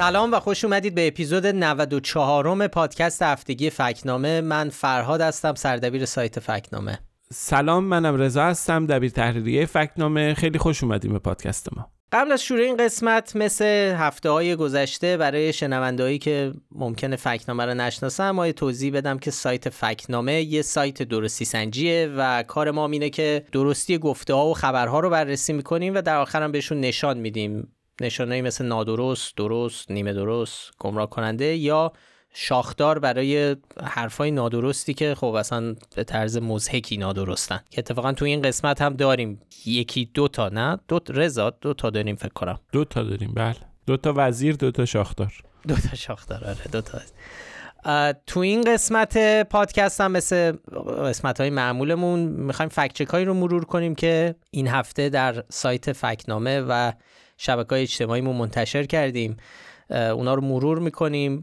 سلام و خوش اومدید به اپیزود 94 م پادکست هفتگی فکنامه. من فرهاد هستم سردبیر سایت فکنامه. سلام منم رضا هستم دبیر تحریریه فکنامه. خیلی خوش اومدیم به پادکست ما. قبل از شروع این قسمت مثل هفته های گذشته برای شنوندهایی که ممکنه فکنامه رو نشناسن ما توضیح بدم که سایت فکنامه یه سایت درستی سنجیه و کار ما اینه که درستی گفته ها و خبرها رو بررسی می‌کنیم و در آخر هم بهشون نشان میدیم. نشانهایی مثل نادرست، درست، نیمه درست، گمراه کننده یا شاخدار برای حرفای نادرستی که خب اصلا به طرز مزهکی نادرستن. که اتفاقا تو این قسمت هم داریم. یکی دو تا نه؟ دو رضا دو تا داریم فکر کنم. دو تا داریم بله. دو تا وزیر دو تا شاخدار. دو تا شاخدار آره دو تا تو این قسمت پادکست هم مثل قسمت های معمولمون می‌خوایم فکچک هایی رو مرور کنیم که این هفته در سایت فکنامه و شبکه های اجتماعیمون منتشر کردیم. اونا رو مرور می‌کنیم.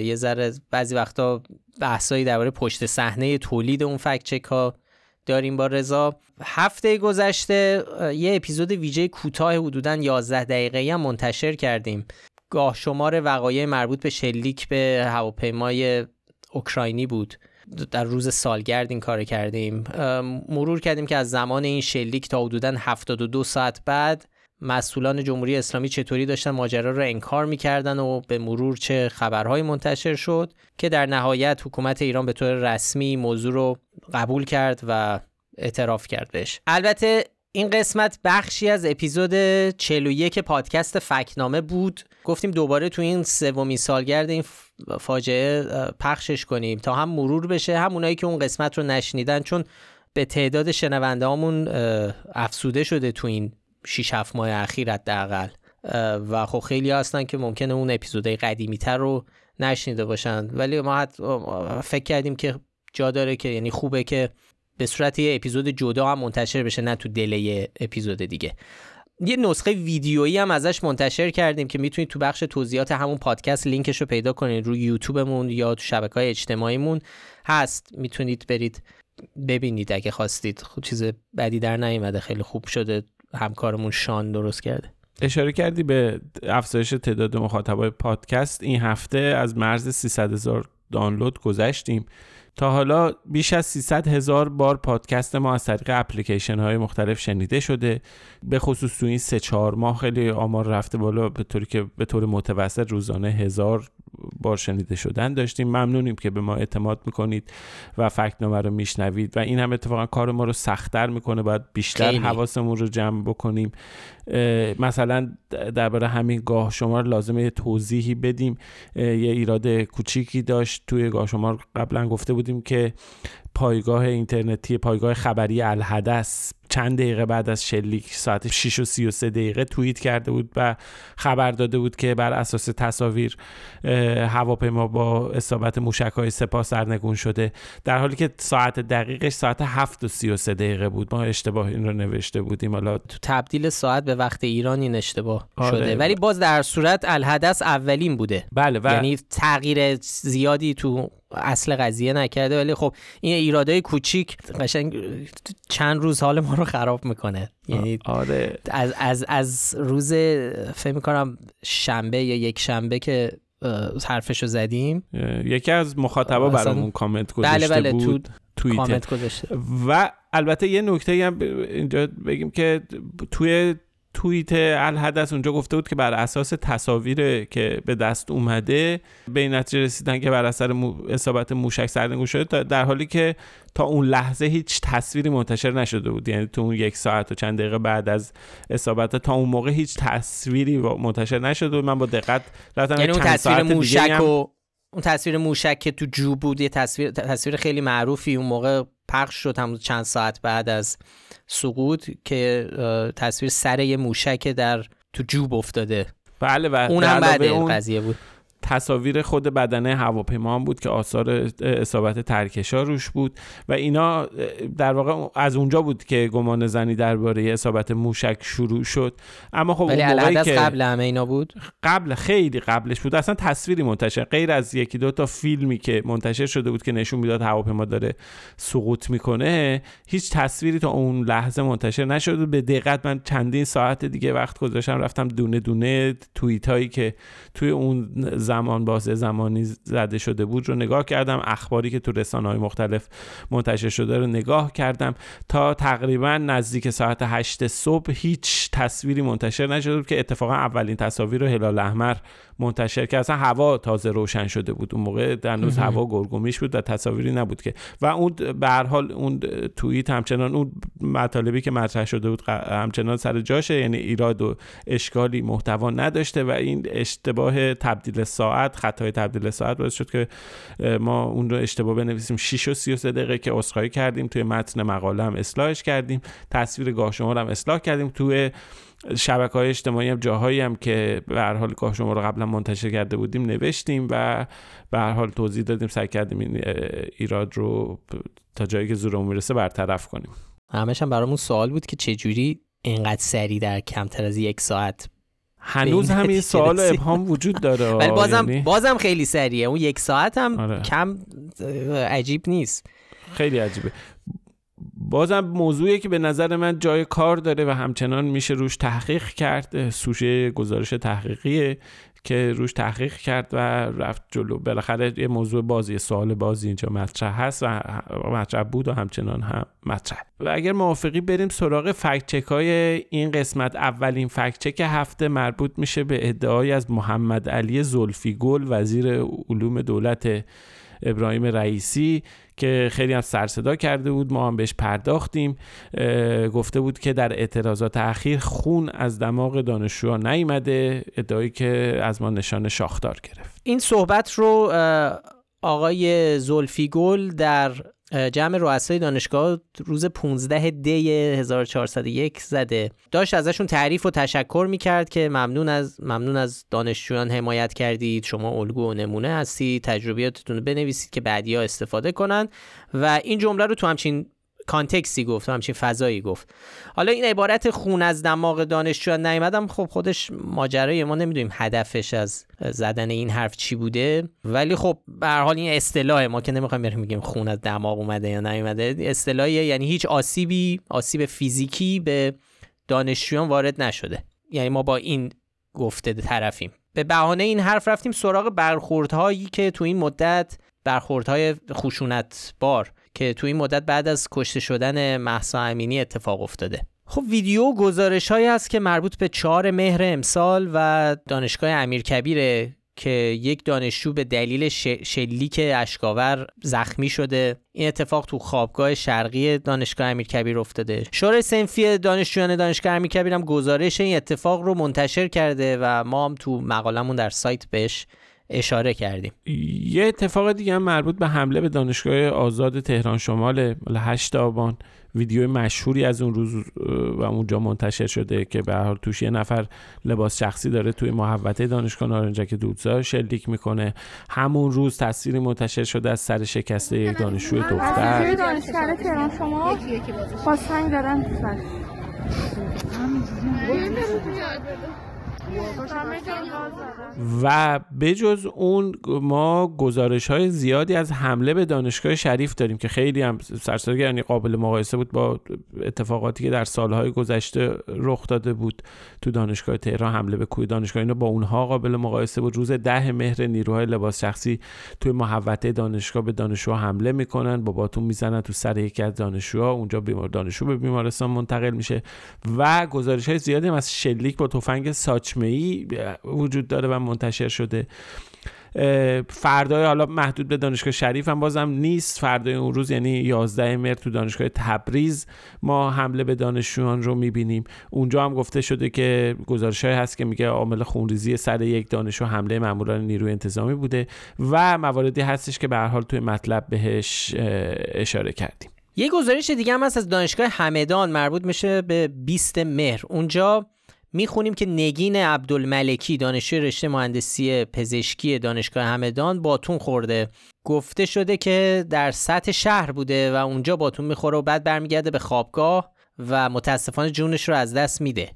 یه ذره بعضی وقتا بحثایی درباره پشت صحنه تولید اون فکت ها داریم با رضا. هفته گذشته یه اپیزود ویژه کوتاه حدودا 11 دقیقه هم منتشر کردیم. گاه شمار وقایع مربوط به شلیک به هواپیمای اوکراینی بود. در روز سالگرد این کار کردیم. مرور کردیم که از زمان این شلیک تا حدودا 72 ساعت بعد مسئولان جمهوری اسلامی چطوری داشتن ماجرا رو انکار می‌کردن و به مرور چه خبرهایی منتشر شد که در نهایت حکومت ایران به طور رسمی موضوع رو قبول کرد و اعتراف کرد بهش. البته این قسمت بخشی از اپیزود 41 پادکست فکنامه بود. گفتیم دوباره تو این سومین سالگرد این فاجعه پخشش کنیم تا هم مرور بشه. هم اونایی که اون قسمت رو نشنیدن چون به تعداد شنونده افسوده شده تو این 6 7 ماه اخیر حداقل. و خب خیلی هستن که ممکنه اون اپیزودهای قدیمی تر رو نشنیده باشن. ولی ما فکر کردیم که جا داره که یعنی خوبه که به صورت یه اپیزود جدا هم منتشر بشه نه تو دل یه اپیزود دیگه. یه نسخه ویدیویی هم ازش منتشر کردیم که می‌تونید تو بخش توضیحات همون پادکست لینکش رو پیدا کنید روی یوتیوبمون یا تو شبکه های اجتماعیمون هست. می‌تونید برید ببینید اگه خواستید. خود چیز بدی در نیومده. خیلی خوب شده. همکارمون شان درست کرده. اشاره کردی به افزایش تعداد مخاطبای پادکست. این هفته از مرز 300 هزار دانلود گذشتیم. تا حالا بیش از 300 هزار بار پادکست ما از طریق اپلیکیشن های مختلف شنیده شده. به خصوص تو این سه چهار ماه خیلی آمار رفته بالا به طوری که به طور متوسط روزانه هزار بار شنیده شدن داشتیم. ممنونیم که به ما اعتماد می‌کنید و فکنامه رو میشنوید و این هم اتفاقا کار ما رو سختتر می‌کنه. باید بیشتر حواسمون رو جمع بکنیم. مثلا درباره همین گاه شمار لازمه یه توضیحی بدیم. یه ایراد کوچیکی داشت. توی گاه شمار قبلا گفته بودیم که پایگاه اینترنتی پایگاه خبری الحدث چند دقیقه بعد از شلیک ساعت 6 و 33 دقیقه توییت کرده بود و خبر داده بود که بر اساس تصاویر هواپیما با اصابت موشک های سپاه سرنگون شده. در حالی که ساعت دقیقش ساعت 7 و 33 دقیقه بود. ما اشتباه این رو نوشته بودیم. حالا تو تبدیل ساعت به وقت ایران این اشتباه آره. شده. ولی باز در صورت الحدث اولین بوده. بله و... یعنی تغییر زیادی تو اصل قضیه نکرده ولی خب این ایرادای کوچیک قشنگ چند روز حال ما رو خراب می‌کنه. یعنی آره. از, از, از روز فکر می‌کنم شنبه یا یک شنبه که حرفشو زدیم. یکی از مخاطبا برامون کامنت گذاشته بله بله بود تو کامنت گذاشته. و البته یه نکته هم اینجا بگیم که توی توییت الحدث اونجا گفته بود که بر اساس تصاویر که به دست اومده به این نتیجه رسیدن که بر اثر مو... اصابت موشک سرنگون شده در حالی که تا اون لحظه هیچ تصویری منتشر نشده بود. یعنی تو اون یک ساعت و چند دقیقه بعد از اصابت تا اون موقع هیچ تصویری منتشر نشده بود. من با دقت رفتم یعنی اون تصویر موشک و اون تصویر موشک که تو جو بود یه تصویر تصویر خیلی معروفی. اون موقع پخش شد هم چند ساعت بعد از سقوط که تصویر سر یه موشک در تو جوب افتاده. بله و اونم بعد اون قضیه بود. تصاویر خود بدنه هواپیما هم بود که آثار اصابت ترکشا روش بود. و اینا در واقع از اونجا بود که گمان زنی درباره اصابت موشک شروع شد. اما خب ولی اون موقعی که قبل همه اینا بود؟ قبل خیلی قبلش بود. اصلا تصویری منتشر غیر از یکی دو تا فیلمی که منتشر شده بود که نشون می‌داد هواپیما داره سقوط می‌کنه هیچ تصویری تا اون لحظه منتشر نشد. به دقت من چندین ساعت دیگه وقت گذاشتم رفتم دونه دونه توییت هایی که توی اون زمان بازه زمانی زده شده بود رو نگاه کردم. اخباری که تو رسانه های مختلف منتشر شده رو نگاه کردم. تا تقریبا نزدیک ساعت 8 صبح هیچ تصویری منتشر نشده بود که اتفاقا اولین تصاویر رو هلال احمر منتشر که اصلا هوا تازه روشن شده بود اون موقع. روز هوا گرگومیش بود و تصاویری نبود که. و اون به هر حال اون توییت همچنان اون مطالبی که مطرح شده بود همچنان سر جاشه. یعنی ایراد و اشکالی محتوا نداشته و این اشتباه تبدیل ساعت خطای تبدیل ساعت باعث شد که ما اون رو اشتباه بنویسیم. 6 و 33 دقیقه که اسخای کردیم. توی متن مقاله هم اصلاحش کردیم. تصویر گاه شما هم اصلاح کردیم. توی شبکه های اجتماعی هم جاهایی هم که به هر حال گاه شما رو قبلا منتشر کرده بودیم نوشتیم و به هر حال توضیح دادیم سعی کردیم این ایراد رو تا جایی که زورمون می‌رسه برطرف کنیم. همش هم برامون سوال بود که چجوری اینقدر سری در کمتر از یک ساعت هنوز همین سوال و ابهام وجود داره ولی بازم یعنی... بازم خیلی سریه اون یک ساعت هم آره. کم عجیب نیست. خیلی عجیبه. بازم موضوعی که به نظر من جای کار داره و همچنان میشه روش تحقیق کرد. سوشه گزارش تحقیقیه که روش تحقیق کرد و رفت جلو. بالاخره یه موضوع بازی سوال بازی اینجا مطرح هست و مطرح بود و همچنان هم مطرح. و اگر موافقی بریم سراغ فکت های این قسمت. اولین فکت چک هفته مربوط میشه به ادعای از محمد علی زلفی گل وزیر علوم دولت ابراهیم رئیسی که خیلی هم سرصدا کرده بود. ما هم بهش پرداختیم. گفته بود که در اعتراضات اخیر خون از دماغ دانشجوها نیامده ادعایی که از ما نشان شاخدار گرفت. این صحبت رو آقای زلفی گل در جمع رؤسای دانشگاه روز 15 دی 1401 زده. داشت ازشون تعریف و تشکر می‌کرد که ممنون از ممنون از دانشجویان حمایت کردید. شما الگو و نمونه هستید. تجربیاتتون رو بنویسید که بعدی ها استفاده کنن. و این جمله رو تو همچین کانتکسی گفت همچین فضایی گفت. حالا این عبارت خون از دماغ دانشجو نیومدم خب خودش ماجرای ما نمی‌دونیم هدفش از زدن این حرف چی بوده. ولی خب به هر حال این اصطلاح ما که نمی‌خوایم بریم میگیم خون از دماغ اومده یا نیومده اصطلاحی یعنی هیچ آسیبی آسیب فیزیکی به دانشجویان وارد نشده. یعنی ما با این گفته طرفیم. به بهانه این حرف رفتیم سراغ برخوردهایی که تو این مدت برخوردهای خشونت بار که تو این مدت بعد از کشته شدن محسا امینی اتفاق افتاده. خب ویدیو گزارش هایی هست که مربوط به چهار مهر امسال و دانشگاه امیرکبیره که یک دانشجو به دلیل شلیک اشکاور زخمی شده. این اتفاق تو خوابگاه شرقی دانشگاه امیرکبیر افتاده. شورای سنفی دانشجویان دانشگاه امیرکبیر هم گزارش این اتفاق رو منتشر کرده و ما هم تو مقالمون در سایت بهش اشاره کردیم. یه اتفاق دیگه هم مربوط به حمله به دانشگاه آزاد تهران شمال 8 آبان ویدیو مشهوری از اون روز و اونجا منتشر شده که به حال توش یه نفر لباس شخصی داره توی محوطه دانشگاه نارنجک دودزا شلیک می‌کنه. همون روز تصویری منتشر شده از سر شکسته یک دانشجوی دختر. دانشگاه تهران شما؟ با سنگ دارن و بجز اون ما گزارش های زیادی از حمله به دانشگاه شریف داریم که خیلی هم سرسرگی یعنی قابل مقایسه بود با اتفاقاتی که در سالهای گذشته رخ داده بود تو دانشگاه تهران حمله به کوی دانشگاه. اینو با اونها قابل مقایسه بود. روز ده مهر نیروهای لباس شخصی توی محوطه دانشگاه به دانشجو حمله می‌کنن. با باتون می‌زنن تو سر یکی از دانشجوها. اونجا بیمار دانشجو به بیمارستان منتقل میشه. و گزارش های زیادی هم از شلیک با تفنگ ساچمه ای وجود داره و منتشر شده. فردای حالا محدود به دانشگاه شریف هم بازم نیست. فردای اون روز یعنی 11 مهر تو دانشگاه تبریز ما حمله به دانشجویان رو می‌بینیم. اونجا هم گفته شده که گزارش هست که میگه عامل خونریزی سر یک دانشجو حمله ماموران نیروی انتظامی بوده و مواردی هستش که به هر حال توی مطلب بهش اشاره کردیم. یه گزارش دیگه هم هست از دانشگاه همدان مربوط میشه به 20 مهر. اونجا می‌خونیم که نگین عبدالملکی دانشجوی رشته مهندسی پزشکی دانشگاه همدان باتون خورده. گفته شده که در سطح شهر بوده و اونجا باتون می‌خوره و بعد برمیگرده به خوابگاه و متاسفانه جونش رو از دست میده.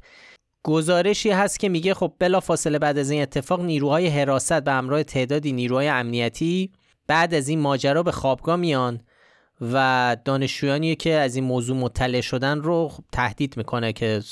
گزارشی هست که میگه خب بلا فاصله بعد از این اتفاق نیروهای حراست به همراه تعدادی نیروهای امنیتی بعد از این ماجرا به خوابگاه میان. و دانشجویانی که از این موضوع مطلع شدن رو تهدید می‌کنه که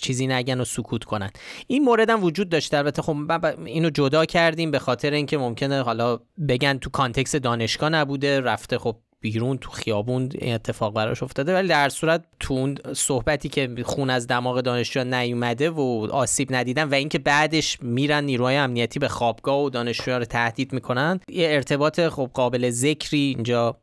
چیزی نگن و سکوت کنن. این مورد هم وجود داشته. البته خب اینو جدا کردیم به خاطر اینکه ممکنه حالا بگن تو کانتکس دانشگاه نبوده. رفته خب بیرون تو خیابون این اتفاق براش افتاده ولی در صورت تو اون صحبتی که خون از دماغ دانشجو نیومده و آسیب ندیدن و اینکه بعدش میرن نیروهای امنیتی به خوابگاه و دانشجوها رو تهدید می‌کنن یه ارتباط خب قابل ذکری اینجا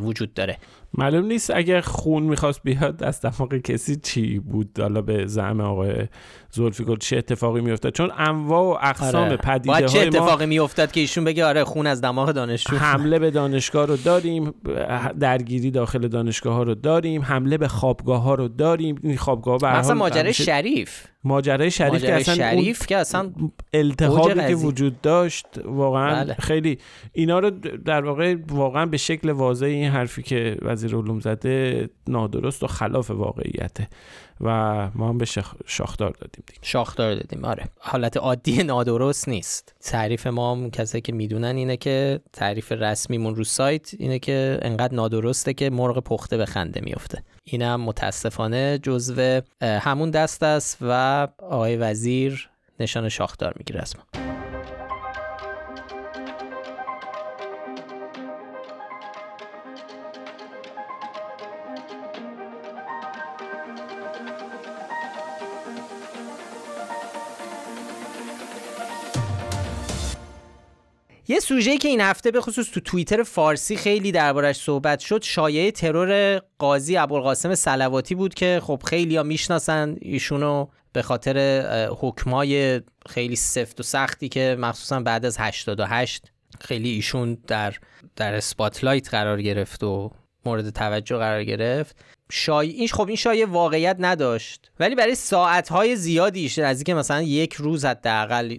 وجود داره. معلوم نیست اگر خون می‌خواست بیاد از دماغ کسی چی بود. حالا به زعم آقای زلفیکر چه اتفاقی میافتاد؟ چون انواع و اقسام آره. پدیده های چه اتفاقی میافتاد که ایشون بگه آره خون از دماغ دانشجو. حمله به دانشگاه رو داریم درگیری داخل دانشگاه ها رو داریم حمله به خوابگاه ها رو داریم. این خوابگاه به مثلا ماجرای شریف. ماجرای شریف که اصلا شریف که اصلا التهابی که وجود داشت واقعا بله. خیلی اینا رو در واقع واقعا به شکل واضح این حرفی که وزیر علوم زده نادرست و خلاف واقعیته و ما هم به شاخدار دادیم دیگه. شاخدار دادیم آره. حالت عادی نادرست نیست. تعریف ما هم کسایی که می‌دونن اینه که تعریف رسمیمون رو سایت اینه که انقدر نادرسته که مرغ پخته به خنده میفته اینم متاسفانه جزو همون دست است و آقای وزیر نشان شاخدار می‌گیره از ما سوژه‌ای که این هفته به خصوص تو توییتر فارسی خیلی دربارش صحبت شد شایعه ترور قاضی ابوالقاسم سلواتی بود که خب خیلی ها می‌شناسن. ایشونو به خاطر حکمای خیلی سفت و سختی که مخصوصا بعد از 88 خیلی ایشون در در اسپاتلایت قرار گرفت و مورد توجه قرار گرفت. شای... این خب این شایعه واقعیت نداشت. ولی برای ساعتهای زیادیش نزدیک مثلا یک روز حداقل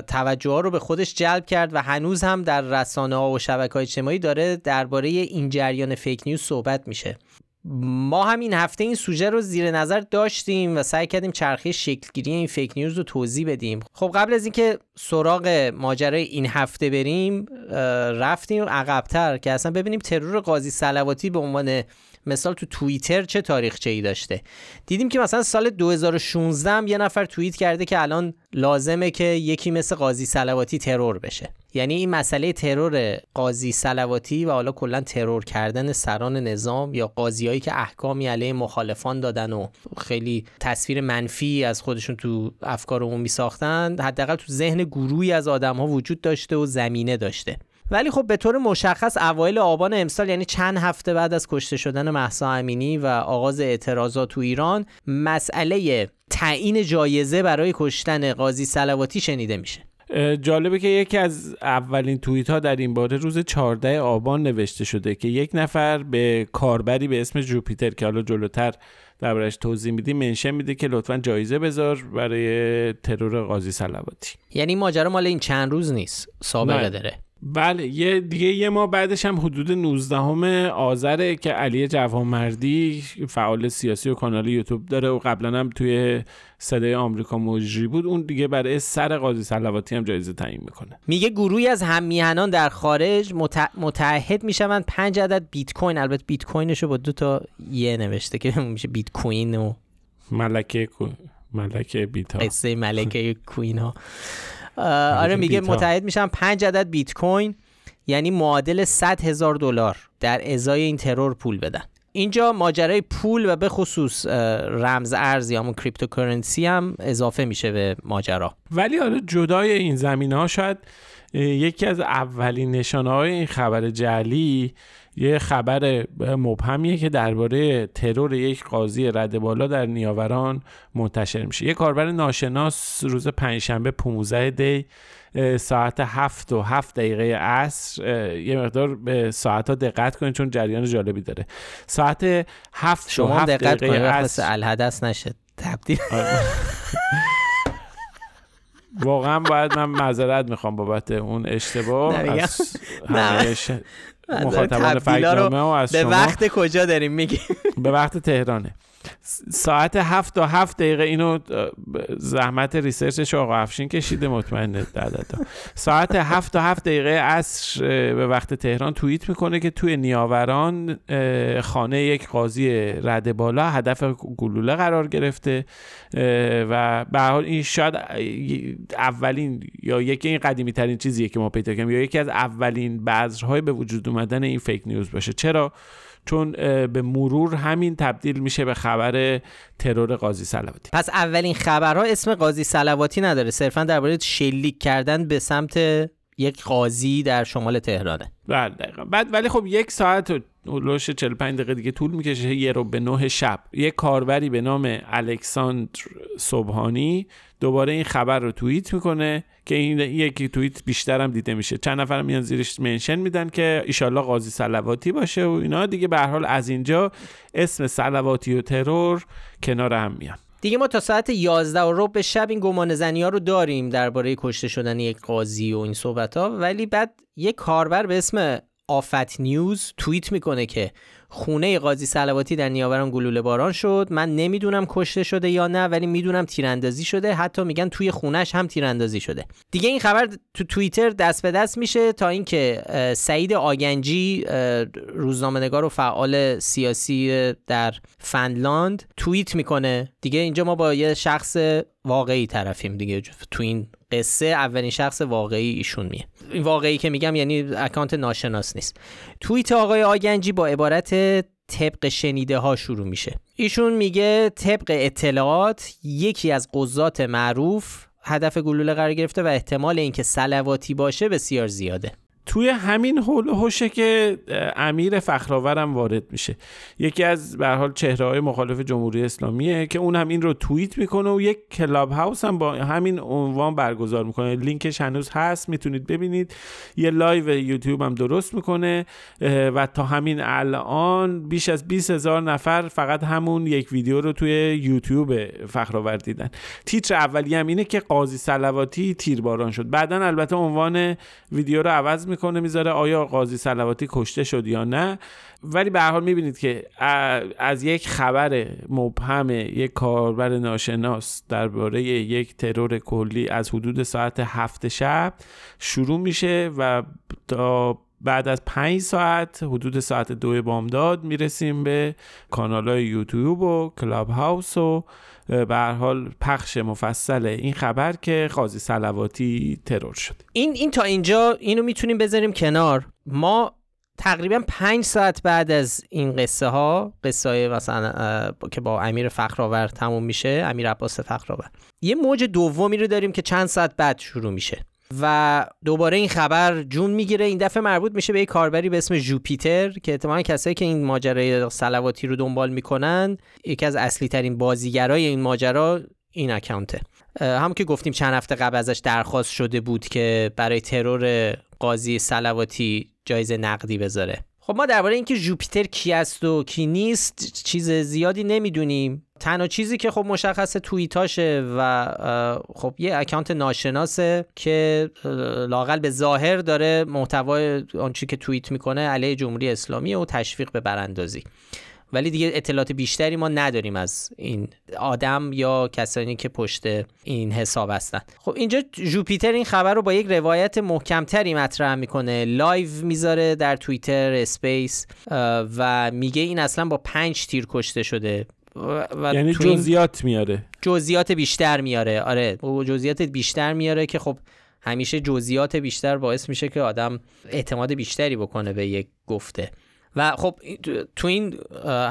توجه ها رو به خودش جلب کرد و هنوز هم در رسانه ها و شبکه های اجتماعی داره درباره این جریان فیک نیوز صحبت میشه. ما هم این هفته این سوژه رو زیر نظر داشتیم و سعی کردیم چرخه شکلگیری این فیک نیوز رو توضیح بدیم. خب قبل از اینکه سراغ ماجرای این هفته بریم رفتیم عقبتر که اصلا ببینیم ترور قاضی سلواتی به عنوان مثال تو توییتر چه تاریخچه ای داشته؟ دیدیم که مثلا سال 2016 هم یه نفر توییت کرده که الان لازمه که یکی مثل قاضی سلواتی ترور بشه. یعنی این مسئله ترور قاضی سلواتی و حالا کلا ترور کردن سران نظام یا قاضیایی که احکامی علیه مخالفان دادن و خیلی تصویر منفی از خودشون تو افکار عمومی ساختن حداقل تو ذهن گروهی از آدم ها وجود داشته و زمینه داشته. ولی خب به طور مشخص اوایل آبان امسال یعنی چند هفته بعد از کشته شدن محسا امینی و آغاز اعتراضات تو ایران مسئله تعیین جایزه برای کشتن قاضی سلواتی شنیده میشه. جالبه که یکی از اولین توییت ها در این باره روز 14 آبان نوشته شده که یک نفر به کاربری به اسم جوپیتر که حالا جلوتر دربارش توضیح میدی منشن میده که لطفا جایزه بذار برای ترور قاضی سلواتی یعنی ماجرا مال این چند روز نیست سابقه داره. بله یه دیگه یه ما بعدش هم حدود 19 آذره که علی جوانمردی فعال سیاسی و کانال یوتیوب داره و قبلا هم توی صدای آمریکا مجری بود. اون دیگه برای سر قاضی سلواتی هم جایزه تعیین می‌کنه. میگه گروهی از هم در خارج متحد می‌شوند. پنج عدد بیت کوین البته بیت کوینشو با دو تا یه نوشته که میشه بیت کوین و ملکه ملکه بیت ها قصه ملکه کوین ها آره میگه متحد میشن 5 عدد بیت کوین یعنی معادل 100 هزار دلار در ازای این ترور پول بدن. اینجا ماجرای پول و به خصوص رمز ارز یا همون cryptocurrency هم اضافه میشه به ماجرا. ولی حالا جدای این زمینه ها شاید یکی از اولین نشانه های این خبر جعلی یه خبر مبهمیه که درباره ترور یک قاضی رد بالا در نیاوران منتشر میشه. یه کاربر ناشناس روز پنجشنبه 15 دی ساعت هفت و هفت دقیقه عصر یه مقدار به ساعت ها دقت کنید چون جریان جالبی داره. ساعت هفت شما و هفت دقت دقیقه عصر. الحدث نشه. تبدیل. واقعا باید من معذرت می‌خوام بابت اون اشتباه. از. همه مخاطبان رو فکرنامه و از به وقت کجا داریم میگیم؟ به وقت تهرانه. ساعت هفت تا هفت دقیقه اینو زحمت ریسرچش آقا افشین کشیده مطمئنه دادا ساعت هفت تا هفت دقیقه اه، به وقت تهران توییت می‌کنه که توی نیاوران خانه یک قاضی رده بالا هدف گلوله قرار گرفته و به حال این شاید اولین یا یکی این قدیمی ترین چیزیه که ما پیدا کردیم یا یکی از اولین بذرهای به وجود اومدن این فیک نیوز باشه. چرا؟ چون به مرور همین تبدیل میشه به خبر ترور قاضی سلواتی پس اولین خبرها اسم قاضی سلواتی نداره. صرفا درباره شلیک کردن به سمت یک قاضی در شمال تهرانه. بله دقیقا. بعد ولی خب یک ساعت و اولوش 45 دقیقه دیگه طول می‌کشه. یه رو به نه شب. یک کاربری به نام الکساندر صبحانی دوباره این خبر رو توییت می‌کنه که این یکی توییت بیشتر هم دیده میشه. چند نفر میان زیرش منشن میدن که ایشالله قاضی سلواتی باشه و اینا. دیگه به حال از اینجا اسم سلواتی و ترور کنار هم میان. دیگه ما تا ساعت 11 و ربع شب این گمان زنی ها رو داریم درباره کشته شدن یک قاضی و این صحبت ها ولی بعد یک کاربر به اسم آفت نیوز توییت می‌کنه که خونه قاضی سلواتی در نیاوران گلوله باران شد. من نمی‌دونم کشته شده یا نه ولی می‌دونم تیراندازی شده. حتی میگن توی خونش هم تیراندازی شده. دیگه این خبر تو توییتر دست به دست میشه تا اینکه سعید آگنجی روزنامه‌نگار و فعال سیاسی در فنلاند توییت می‌کنه. دیگه اینجا ما با یه شخص واقعی طرفیم دیگه تو این قصه اولین شخص واقعی ایشون میه. این واقعی که میگم یعنی اکانت ناشناس نیست. توییت آقای آگنجی با عبارت طبق شنیده ها شروع میشه. ایشون میگه طبق اطلاعات یکی از قضات معروف هدف گلوله قرار گرفته و احتمال اینکه سلواتی باشه بسیار زیاده. توی همین حول حوشه که امیر فخرآورم وارد میشه. یکی از به هر حال چهره های مخالف جمهوری اسلامیه که اون هم این رو توییت می‌کنه و یک کلاب هاوس هم با همین عنوان برگزار می‌کنه. لینکش هنوز هست می‌تونید ببینید. یه live یوتیوب هم درست می‌کنه و تا همین الان بیش از 20 هزار نفر فقط همون یک ویدیو رو توی یوتیوب فخرآور دیدن. تیتر اولیه هم اینه که قاضی صلواتی تیرباران شد. بعدا البته عنوان ویدیو رو عوض می‌کنه می‌ذاره آیا قاضی سلواتی کشته شد یا نه. ولی به هر حال می‌بینید که از یک خبر مبهم یک کاربر ناشناس درباره یک ترور کلی از حدود ساعت هفت شب شروع میشه و تا بعد از پنج ساعت حدود ساعت دو بامداد می‌رسیم به کانال های یوتیوب و کلاب هاوس و به حال پخش مفصل این خبر که قاضی سلواتی ترور شد. این این تا اینجا اینو می‌تونیم بذاریم کنار. ما تقریبا پنج ساعت بعد از این قصه ها قصه های مثلا که با امیر فخرآور تموم میشه امیر عباس فخرآور. یه موج دومی رو داریم که چند ساعت بعد شروع میشه. و دوباره این خبر جون می‌گیره. این دفعه مربوط میشه به یک کاربری به اسم جوپیتر که احتمالا کسایی که این ماجرای سلواتی رو دنبال می‌کنن یکی از اصلی ترین بازیگرای این ماجرا این اکانته. هم که گفتیم چند هفته قبل ازش درخواست شده بود که برای ترور قاضی سلواتی جایزه نقدی بذاره. خب ما درباره اینکه جوپیتر کی است و کی نیست چیز زیادی نمی‌دونیم. تنها چیزی که خب مشخص توییتاشه و خب یه اکانت ناشناسه که لاقل به ظاهر داره محتوای آنچه که توییت می‌کنه علیه جمهوری اسلامی و تشویق به براندازی. ولی دیگه اطلاعات بیشتری ما نداریم از این آدم یا کسانی که پشت این حساب هستن. خب اینجا جوپیتر این خبر رو با یک روایت محکمتری مطرح می‌کنه. live می‌ذاره در Twitter Space و میگه این اصلا با پنج تیر کشته شده. و یعنی جزئیات میاره. جزئیات بیشتر میاره. آره جزئیات بیشتر میاره که خب همیشه جزئیات بیشتر باعث میشه که آدم اعتماد بیشتری بکنه به یک گفته. و خب تو- این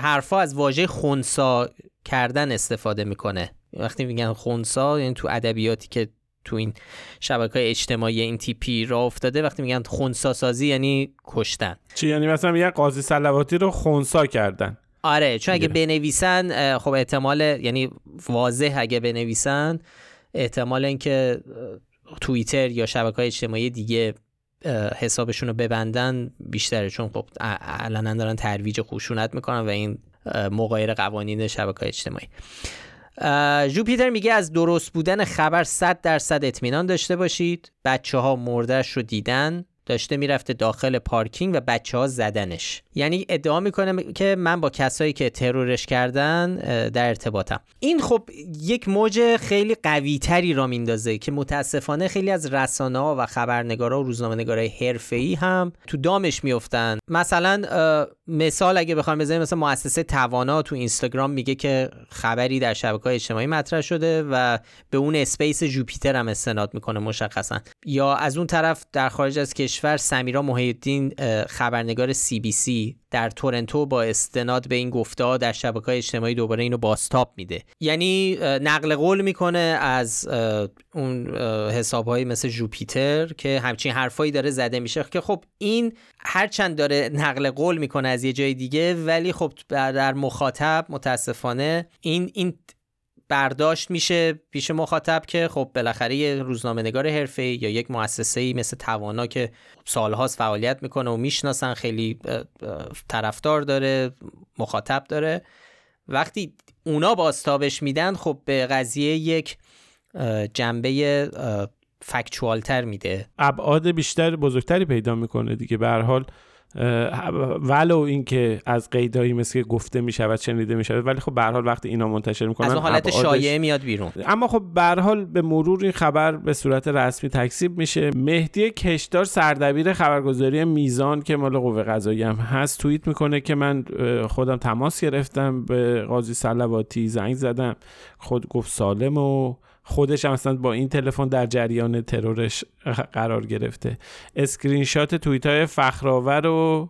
حرفا از واژه خونسا کردن استفاده می‌کنه. وقتی میگن خونسا یعنی تو ادبیاتی که تو این شبکه های اجتماعی این تیپی را افتاده وقتی میگن خونسا سازی یعنی کشتن. چی؟ یعنی مثلا یه قاضی سلواتی رو خونسا کردن. آره چون اگه. بنویسن خب احتمال یعنی واضح اگه بنویسن احتمال اینکه توییتر یا شبکه های اجتماعی دیگه حسابشون رو ببندن بیشتره. چون خب ا- علنا دارن ترویج خشونت می‌کنن و این مغایر قوانین شبکه های اجتماعی جوپیتر میگه از درست بودن خبر 100 درصد اطمینان داشته باشید. بچه ها مردش رو دیدن. داشته می‌رفته داخل پارکینگ و بچه ها زدنش. یعنی ادعا می‌کنه که من با کسایی که ترورش کردن در ارتباطم. این خب یک موج خیلی قوی تری را میندازه که متاسفانه خیلی از رسانه ها و خبرنگارا و روزنامه نگارای حرفه ای هم تو دامش میفتن مثلا مثال اگه بخوام بزنیم مثلا مؤسسه توانا تو اینستاگرام میگه که خبری در شبکه های اجتماعی مطرح شده و به اون space جوپیتر هم استناد می‌کنه مشخصا. یا از اون طرف در خارج از کشور سمیرا محیدین خبرنگار سی بی سی در تورنتو با استناد به این گفته در شبکه های اجتماعی دوباره اینو بازتاب میده. یعنی نقل قول می‌کنه از اون حساب مثل جوپیتر که همچین حرفایی داره زده میشه که خب این هرچند داره نقل قول می‌کنه از یه جای دیگه ولی خب در مخاطب متاسفانه این این برداشت میشه پیش مخاطب که خب بالاخره یه روزنامه نگار حرفه یا یک مؤسسه مثل توانا که سالهاست فعالیت می‌کنه و می‌شناسن خیلی طرفدار داره مخاطب داره. وقتی اونا باستابش میدن خب به قضیه یک جنبه فکچوالتر میده. ابعاد بیشتر بزرگتری پیدا می‌کنه دیگه. به حال ولو اینکه از قیدایی مثل گفته می شود شنیده می شود ولی خب به حال وقتی اینا منتشر می‌کنن از اون حالت شایعه میاد بیرون. اما خب به حال به مرور این خبر به صورت رسمی تکذیب میشه. مهدی کشدار سردبیر خبرگزاری میزان که مال قوه قضاییه هم هست توییت می‌کنه که من خودم تماس گرفتم به قاضی صلواتی زنگ زدم. خود گفت سالم و خودش هم اصلا با این تلفن در جریان ترورش قرار گرفته. اسکرین شات توییت های فخرآور و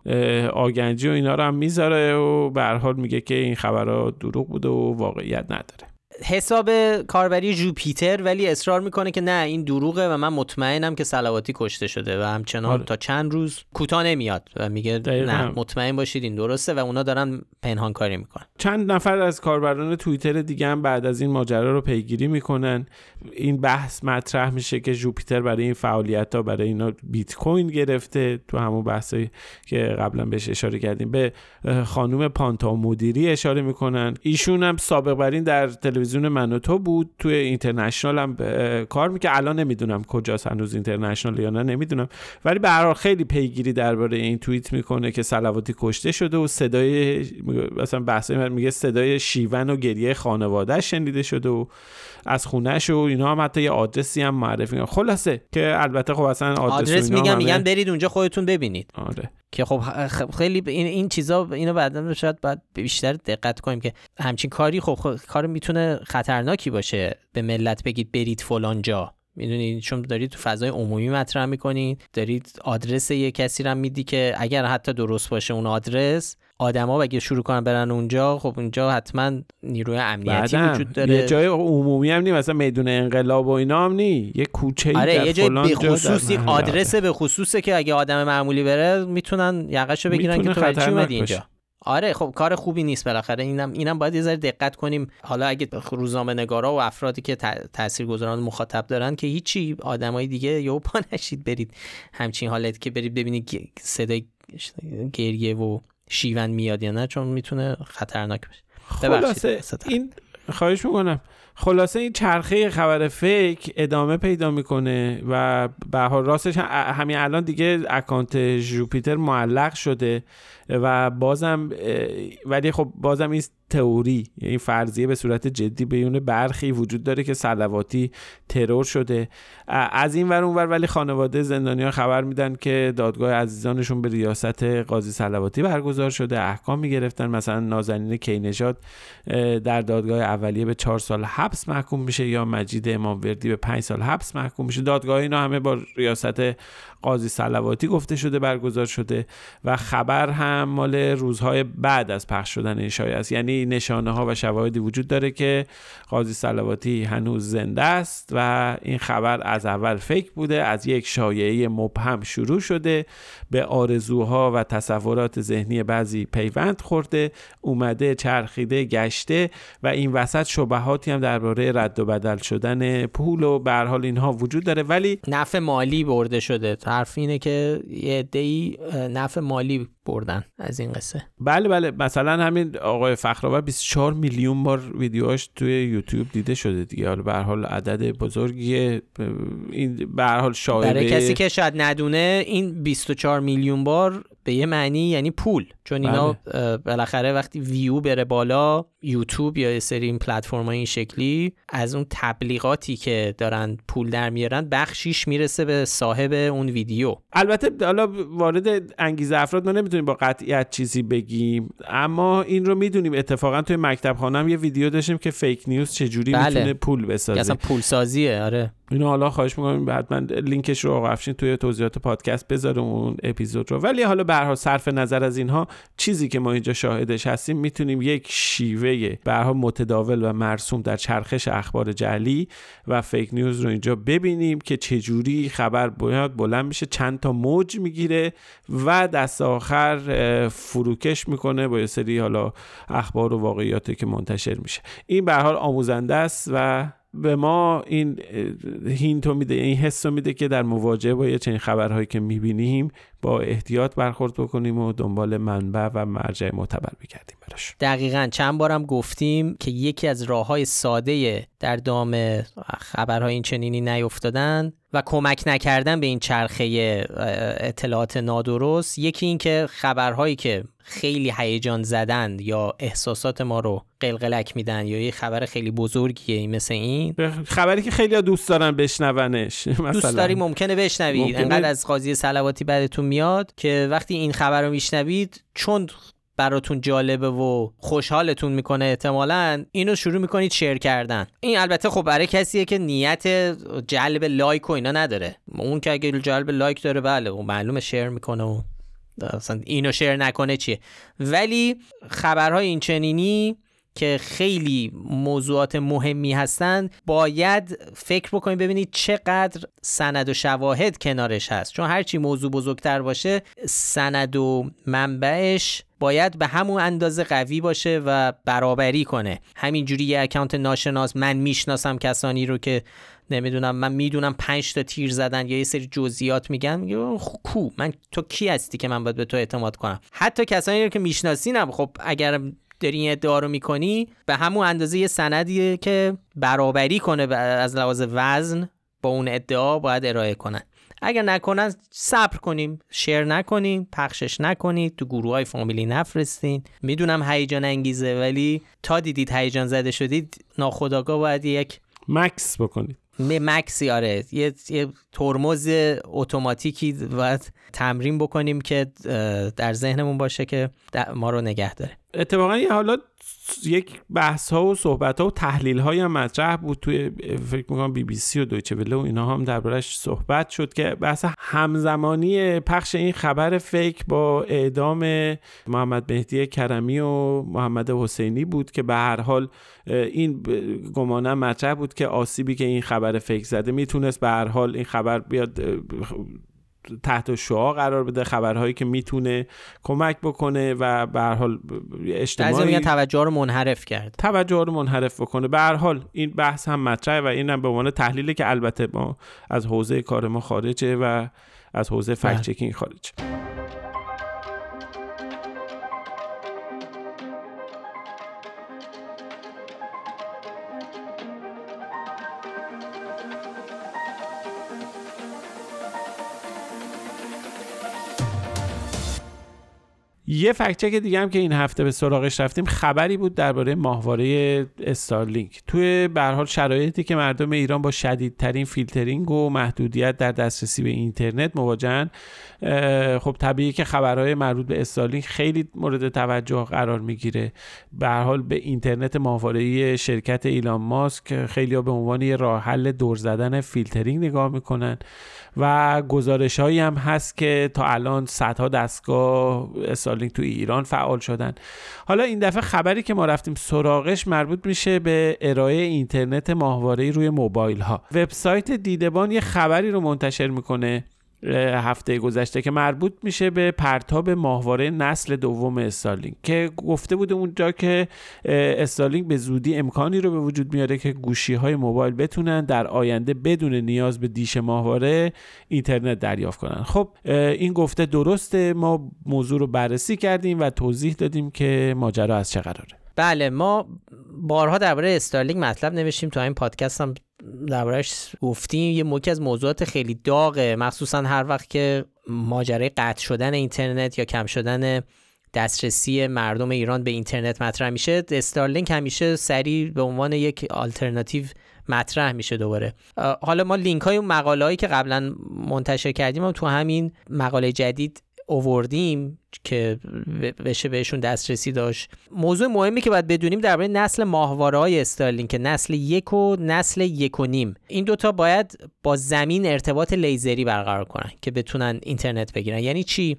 آگنجی و اینا رو هم می‌ذاره و به هر حال میگه که این خبرها دروغ بوده و واقعیت نداره. حساب کاربری جوپیتر ولی اصرار می‌کنه که نه این دروغه و من مطمئنم که صلواتی کشته شده و همچنان آره. تا چند روز کوتاه نمیاد و میگه نه مطمئن باشید این درسته و اونا دارن پنهان کاری می‌کنن. چند نفر از کاربران توییتر دیگه هم بعد از این ماجرا رو پیگیری می‌کنن. این بحث مطرح میشه که جوپیتر برای این فعالیت ها برای اینا بیت کوین گرفته تو همون بحثی که قبلا بهش اشاره کردیم. به خانم پانتا مدیری اشاره می‌کنن. ایشون هم سابق بر این در تلویزیون من تو بود. توی اینترنشنال هم کار می‌کنه الان نمی‌دونم کجاست هنوز اینترنشنال یا نه نمی‌دونم. ولی به هر خیلی پیگیری درباره این توییت می‌کنه که سلواتی کشته شده و صدای مثلا بحث میگه صدای شیون و گریه خانواده شنیده شده و از خونهش و اینا هم حتی یه آدرسی هم معرفی می‌کنن خلاصه که البته خب اصلا آدرس, آدرس میگم میگن برید اونجا خودتون ببینید. آره. که خب خیلی این این چیزا اینو بعدا شاید باید بیشتر دقت کنیم که همچین کاری خب, خب کار می‌تونه خطرناکی باشه. به ملت بگید برید فلان جا. می‌دونید چون دارید تو فضای عمومی مطرح می‌کنید دارید آدرس یه کسی رو میدی که اگر حتی درست باشه اون آدرس آدما اگه شروع کنن برن اونجا خب اونجا حتما نیروی امنیتی وجود داره. یه جای عمومی هم نی مثلا میدون انقلاب و اینا هم نی یه کوچه آره یه جای به خصوص آدرس به خصوصه که اگه آدم معمولی بره می‌تونن یقشو بگیرن که تو چی اومدی اینجا. آره خب کار خوبی نیست بالاخره. اینم اینم باید یه ذره دقت کنیم. حالا اگه روزنامه نگارا و افرادی که تاثیرگذاران مخاطب دارن که هیچی آدمای دیگه یهو پا نشید برید همچین حالت که برید ببینید صدای گریه و شیون میاد یا نه چون می‌تونه خطرناک بشه خلاصه این خواهش می‌کنم. خلاصه این چرخه خبر فیک ادامه پیدا می‌کنه و به راستش همین الان دیگه اکانت جوپیتر معلق شده. و بازم ولی خب بازم این تئوری یعنی فرضیه به صورت جدی بیون برخی وجود داره که سلواتی ترور شده. از این ور اونور ولی خانواده زندانیا خبر میدن که دادگاه عزیزانشون به ریاست قاضی سلواتی برگزار شده احکام می‌گرفتن. مثلا نازنین کینژاد در دادگاه اولیه به چهار سال حبس محکوم میشه یا مجید اماموردی به پنج سال حبس محکوم میشه. دادگاه اینا همه با ریاست قاضی سلواتی گفته شده برگزار شده و خبر هم مال روزهای بعد از پخش شدن این شایعه است. یعنی نشانه ها و شواهدی وجود داره که قاضی سلواتی هنوز زنده است و این خبر از اول فکر بوده از یک شایعه مبهم شروع شده به آرزوها و تصورات ذهنی بعضی پیوند خورده اومده چرخیده گشته و این وسط شبهاتی هم درباره رد و بدل شدن پول و به حال اینها وجود داره. ولی نفع مالی برده شده. حرف اینه که یه عده‌ای نفع مالی بردن از این قصه. بله بله. مثلا همین آقای فخرآور 24 میلیون بار ویدیوهاش توی یوتیوب دیده شده دیگه. حالا به حال عدد بزرگیه. این به حال شایبه برای کسی که شاید ندونه این 24 میلیون بار به یه معنی یعنی پول. چون اینا بله. بالاخره وقتی ویو بره بالا یوتیوب یا یه سری این پلتفرم این شکلی از اون تبلیغاتی که دارن پول در میارن بخشیش می‌رسه به صاحب اون ویدیو. البته حالا وارد انگیزه افراد ما نمی‌تونیم با قطعیت چیزی بگیم. اما این رو می‌دونیم. اتفاقا توی مکتب خونه یه ویدیو داشتیم که fake news چجوری بله. می‌تونه پول بسازه. اصلا پول سازیه آره. اینو حالا خواهش می‌کنم. حتما لینکش رو آقا افشین توی توضیحات پادکست بذاره اون اپیزود رو. ولی حالا به هر حال صرف نظر از اینها چیزی که ما اینجا شاهدش هستیم می‌تونیم یک شیوه به هر حال متداول و مرسوم در چرخش اخبار جعلی و fake news رو اینجا ببینیم که چجوری خبر باید بلند میشه چند تا موج می‌گیره و دست آخر فروکش می‌کنه با یه سری حالا اخبار و واقعیاتی که منتشر میشه. این به حال آموزنده است و به ما این هینتو میده این حس رو میده که در مواجهه با یه چنین خبرهایی که می‌بینیم با احتیاط برخورد بکنیم و دنبال منبع و مرجع معتبر بگردیم براش. دقیقا. چند بارم گفتیم که یکی از راه های ساده در دام خبرهای این چنینی نیفتادن و کمک نکردن به این چرخه اطلاعات نادرست یکی این که خبرهایی که خیلی هیجان زدن یا احساسات ما رو قلقلک میدن یا یه خبر خیلی بزرگیه مثل این. خبری که خیلی دوست دارن بشنونش مثلا. دوست داری ممکنه بشنوید ممکنه- انقدر از قاضی سلواتی بعدتون میاد که وقتی این خبر رو میشنوید چون براتون جالبه و خوشحالتون می‌کنه احتمالا اینو شروع می‌کنید شیر کردن. این البته خب برای کسیه که نیت جلب like و اینا نداره. اون که اگه جلب like داره بله و معلومه share می‌کنه و اصلا اینو share نکنه چیه؟ ولی خبرهای این چنینی که خیلی موضوعات مهمی هستند باید فکر بکنید ببینید چقدر سند و شواهد کنارش هست. چون هرچی موضوع بزرگتر باشه سند و منبعش باید به همون اندازه قوی باشه و برابری کنه. همینجوری یه account ناشناس من می‌شناسم کسانی رو که نمی‌دونم من می‌دونم پنج تا تیر زدن یا یه سری جزئیات میگن میگه خب کو؟ من تو کی هستی که من باید به تو اعتماد کنم؟ حتی کسانی رو که میشناسینم خب اگر داری این ادعا رو می‌کنی؟ به همون اندازه یه سندیه که برابری کنه از لحاظ وزن با اون ادعا باید ارائه کنن. اگر نکنن صبر کنیم شیر نکنیم پخشش نکنید تو گروه های فامیلی نفرستین. می‌دونم هیجان انگیزه ولی تا دیدید هیجان زده شدید ناخداگاه باید یک مکس بکنید. مکسی آره. یه, یه ترمز اتوماتیکی باید تمرین بکنیم که در ذهنمون باشه که ما رو نگه داره. اتفاقا یه حالا یک بحث ها و صحبت ها و تحلیل های هم مطرح بود توی فکر می‌کنم بی بی سی و دویچه وله و اینا هم دربارش صحبت شد که بحث همزمانی پخش این خبر فیک با اعدام محمد مهدی کرمی و محمد حسینی بود که به هر حال این گمانم مطرح بود که آسیبی که این خبر فیک زده می‌تونست به هر حال این خبر بیاد تحت شعا قرار بده خبرهایی که می‌تونه کمک بکنه و به هر حال اجتماعی میگن توجه رو منحرف کرد. توجه رو منحرف بکنه. به هر حال این بحث هم مطرحه و این هم به عنوان تحلیلی که البته ما از حوزه کار ما خارجه و از حوزه بله. فکت چکینگ خارج یه fact-check دیگه هم که این هفته به سراغش رفتیم خبری بود درباره ماهواره استارلینک. توی به هر حال شرایطی که مردم ایران با شدیدترین فیلترینگ و محدودیت در دسترسی به اینترنت مواجهن خب طبیعی که خبرهای مربوط به استارلینک خیلی مورد توجه قرار می‌گیره. به هر حال به اینترنت ماهواره شرکت ایلان ماسک خیلی به عنوان یه راه حل دور زدن فیلترینگ نگاه می‌کنن و گزارش هایی هم هست که تا الان صدها دستگاه تو ایران فعال شدن. حالا این دفعه خبری که ما رفتیم سراغش مربوط میشه به ارائه اینترنت ماهواره روی موبایل ها وبسایت دیدبان یه خبری رو منتشر می‌کنه. هفته گذشته که مربوط میشه به پرتاب ماهواره نسل دوم استارلینک که گفته بوده اونجا که استارلینک به زودی امکانی رو به وجود میاره که گوشی های موبایل بتونن در آینده بدون نیاز به دیش ماهواره اینترنت دریافت کنن. خب این گفته درسته ما موضوع رو بررسی کردیم و توضیح دادیم که ماجرا از چه قراره. بله ما بارها درباره استارلینک مطلب نوشتیم تو این پادکست هم دربارهش گفتیم یکی از موضوعات خیلی داغه. مخصوصا هر وقت که ماجرای قطع شدن اینترنت یا کم شدن دسترسی مردم ایران به اینترنت مطرح میشه استارلینک همیشه سریع به عنوان یک آلترناتیو مطرح میشه دوباره. حالا ما لینک های و مقاله هایی که قبلا منتشر کردیم هم تو همین مقاله جدید اووردیم که بشه بهشون دسترسی داشت. موضوع مهمی که باید بدونیم درباره نسل ماهواره های که نسل یک و نسل یک و نیم. این دوتا باید با زمین ارتباط لیزری برقرار کنن که بتونن اینترنت بگیرن. یعنی چی؟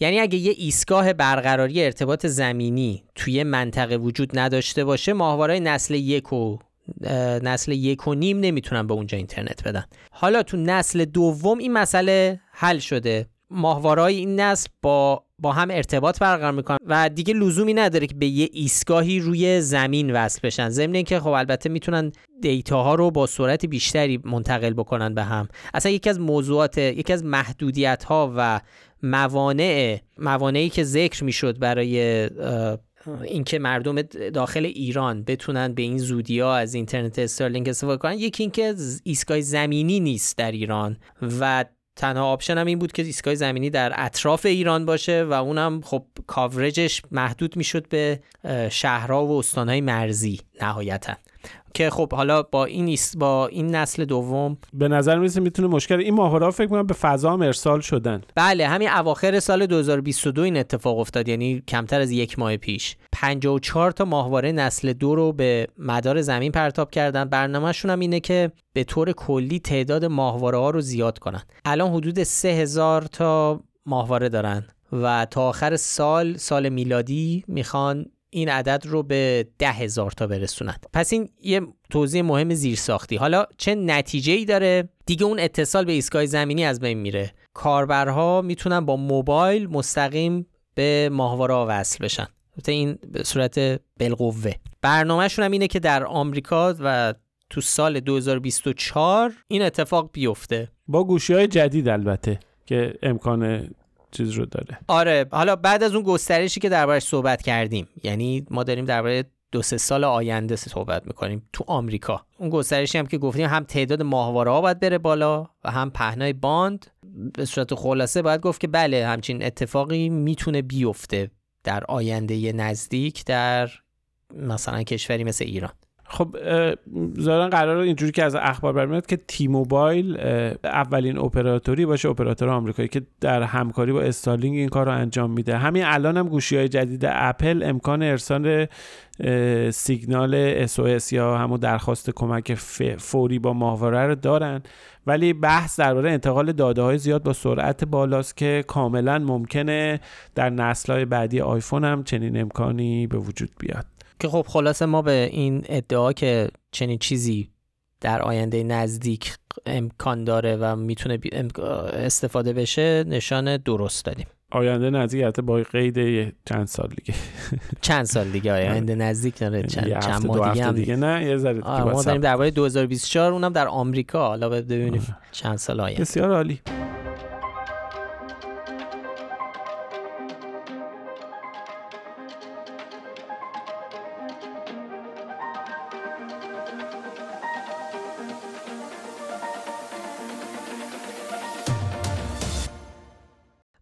یعنی اگه یه ایستگاه برقراری ارتباط زمینی توی منطقه وجود نداشته باشه ماهواره نسل یک و نسل یک و نیم نمی‌تونن به اونجا اینترنت بدن. حالا تو نسل دوم این مسئله حل شده. ماهوارهای این نسل با با هم ارتباط برقرار می‌کنن و دیگه لزومی نداره که به یه ایستگاهی روی زمین وصل بشن. ضمن اینکه خب البته می‌تونن دیتا رو با سرعت بیشتری منتقل بکنن به هم. اصلا یکی از موضوعات یکی از محدودیت ها و موانع موانعی که ذکر می‌شد برای اینکه مردم داخل ایران بتونن به این زودی ها از اینترنت استارلینک استفاده کنن یکی اینکه ایستگاه زمینی نیست در ایران و تنها option هم این بود که ایستگاه زمینی در اطراف ایران باشه و اونم خب coverage ش محدود می‌شد به شهرها و استانهای مرزی نهایتا. که خب حالا با این با این نسل دوم به نظر می‌رسه می‌تونه مشکل این ماهواره فکر کنم به فضا هم ارسال شدن. بله همین اواخر سال 2022 این اتفاق افتاد یعنی کمتر از یک ماه پیش. 54 تا ماهواره نسل دو رو به مدار زمین پرتاب کردن. برنامهشون هم اینه که به طور کلی تعداد ماهواره ها رو زیاد کنن. الان حدود 3000 تا ماهواره دارن و تا آخر سال سال میلادی می‌خوان این عدد رو به ده هزار تا برسونند پس این یه توضیح مهم زیر ساختی حالا چه نتیجه ای داره؟ دیگه اون اتصال به ایستگاه زمینی از بین میره. کاربرها می‌تونن با موبایل مستقیم به ماهواره وصل بشن. این به صورت بالقوه. برنامهشون هم اینه که در آمریکا و تو سال 2024 این اتفاق بیفته. با گوشی های جدید البته که امکان چیز رو داره. آره حالا بعد از اون گسترشی که دربارش صحبت کردیم یعنی ما داریم درباره دو سه سال آینده صحبت می‌کنیم تو آمریکا. اون گسترشی هم که گفتیم هم تعداد ماهواره ها باید بره بالا و هم پهنای باند. به صورت خلاصه باید گفت که بله همچین اتفاقی می‌تونه بیفته در آینده نزدیک در مثلا کشوری مثل ایران. خب ظاهرا قرار اینجوری که از اخبار برمیاد که تی موبایل اولین اپراتوری باشه اپراتور آمریکایی که در همکاری با استارلینگ این کار رو انجام میده. همین الان هم گوشی های جدید اپل امکان ارسال سیگنال SOS یا همون درخواست کمک فوری با ماهواره رو دارن. ولی بحث درباره انتقال داده های زیاد با سرعت بالاست که کاملا ممکنه در نسل های بعدی آیفون هم چنین امکانی به وجود بیاد. که خب خلاصه ما به این ادعا که چنین چیزی در آینده نزدیک امکان داره و می‌تونه استفاده بشه نشان درست دادیم. آینده نزدیک حتی با قید چند سال دیگه. چند سال دیگه آینده نزدیک داره. چند, چند ماه دیگه هم دیگه. نه یه ذره ما داریم درباره 2024 اونم در آمریکا. حالا ببینیم چند سال آینده. بسیار عالی.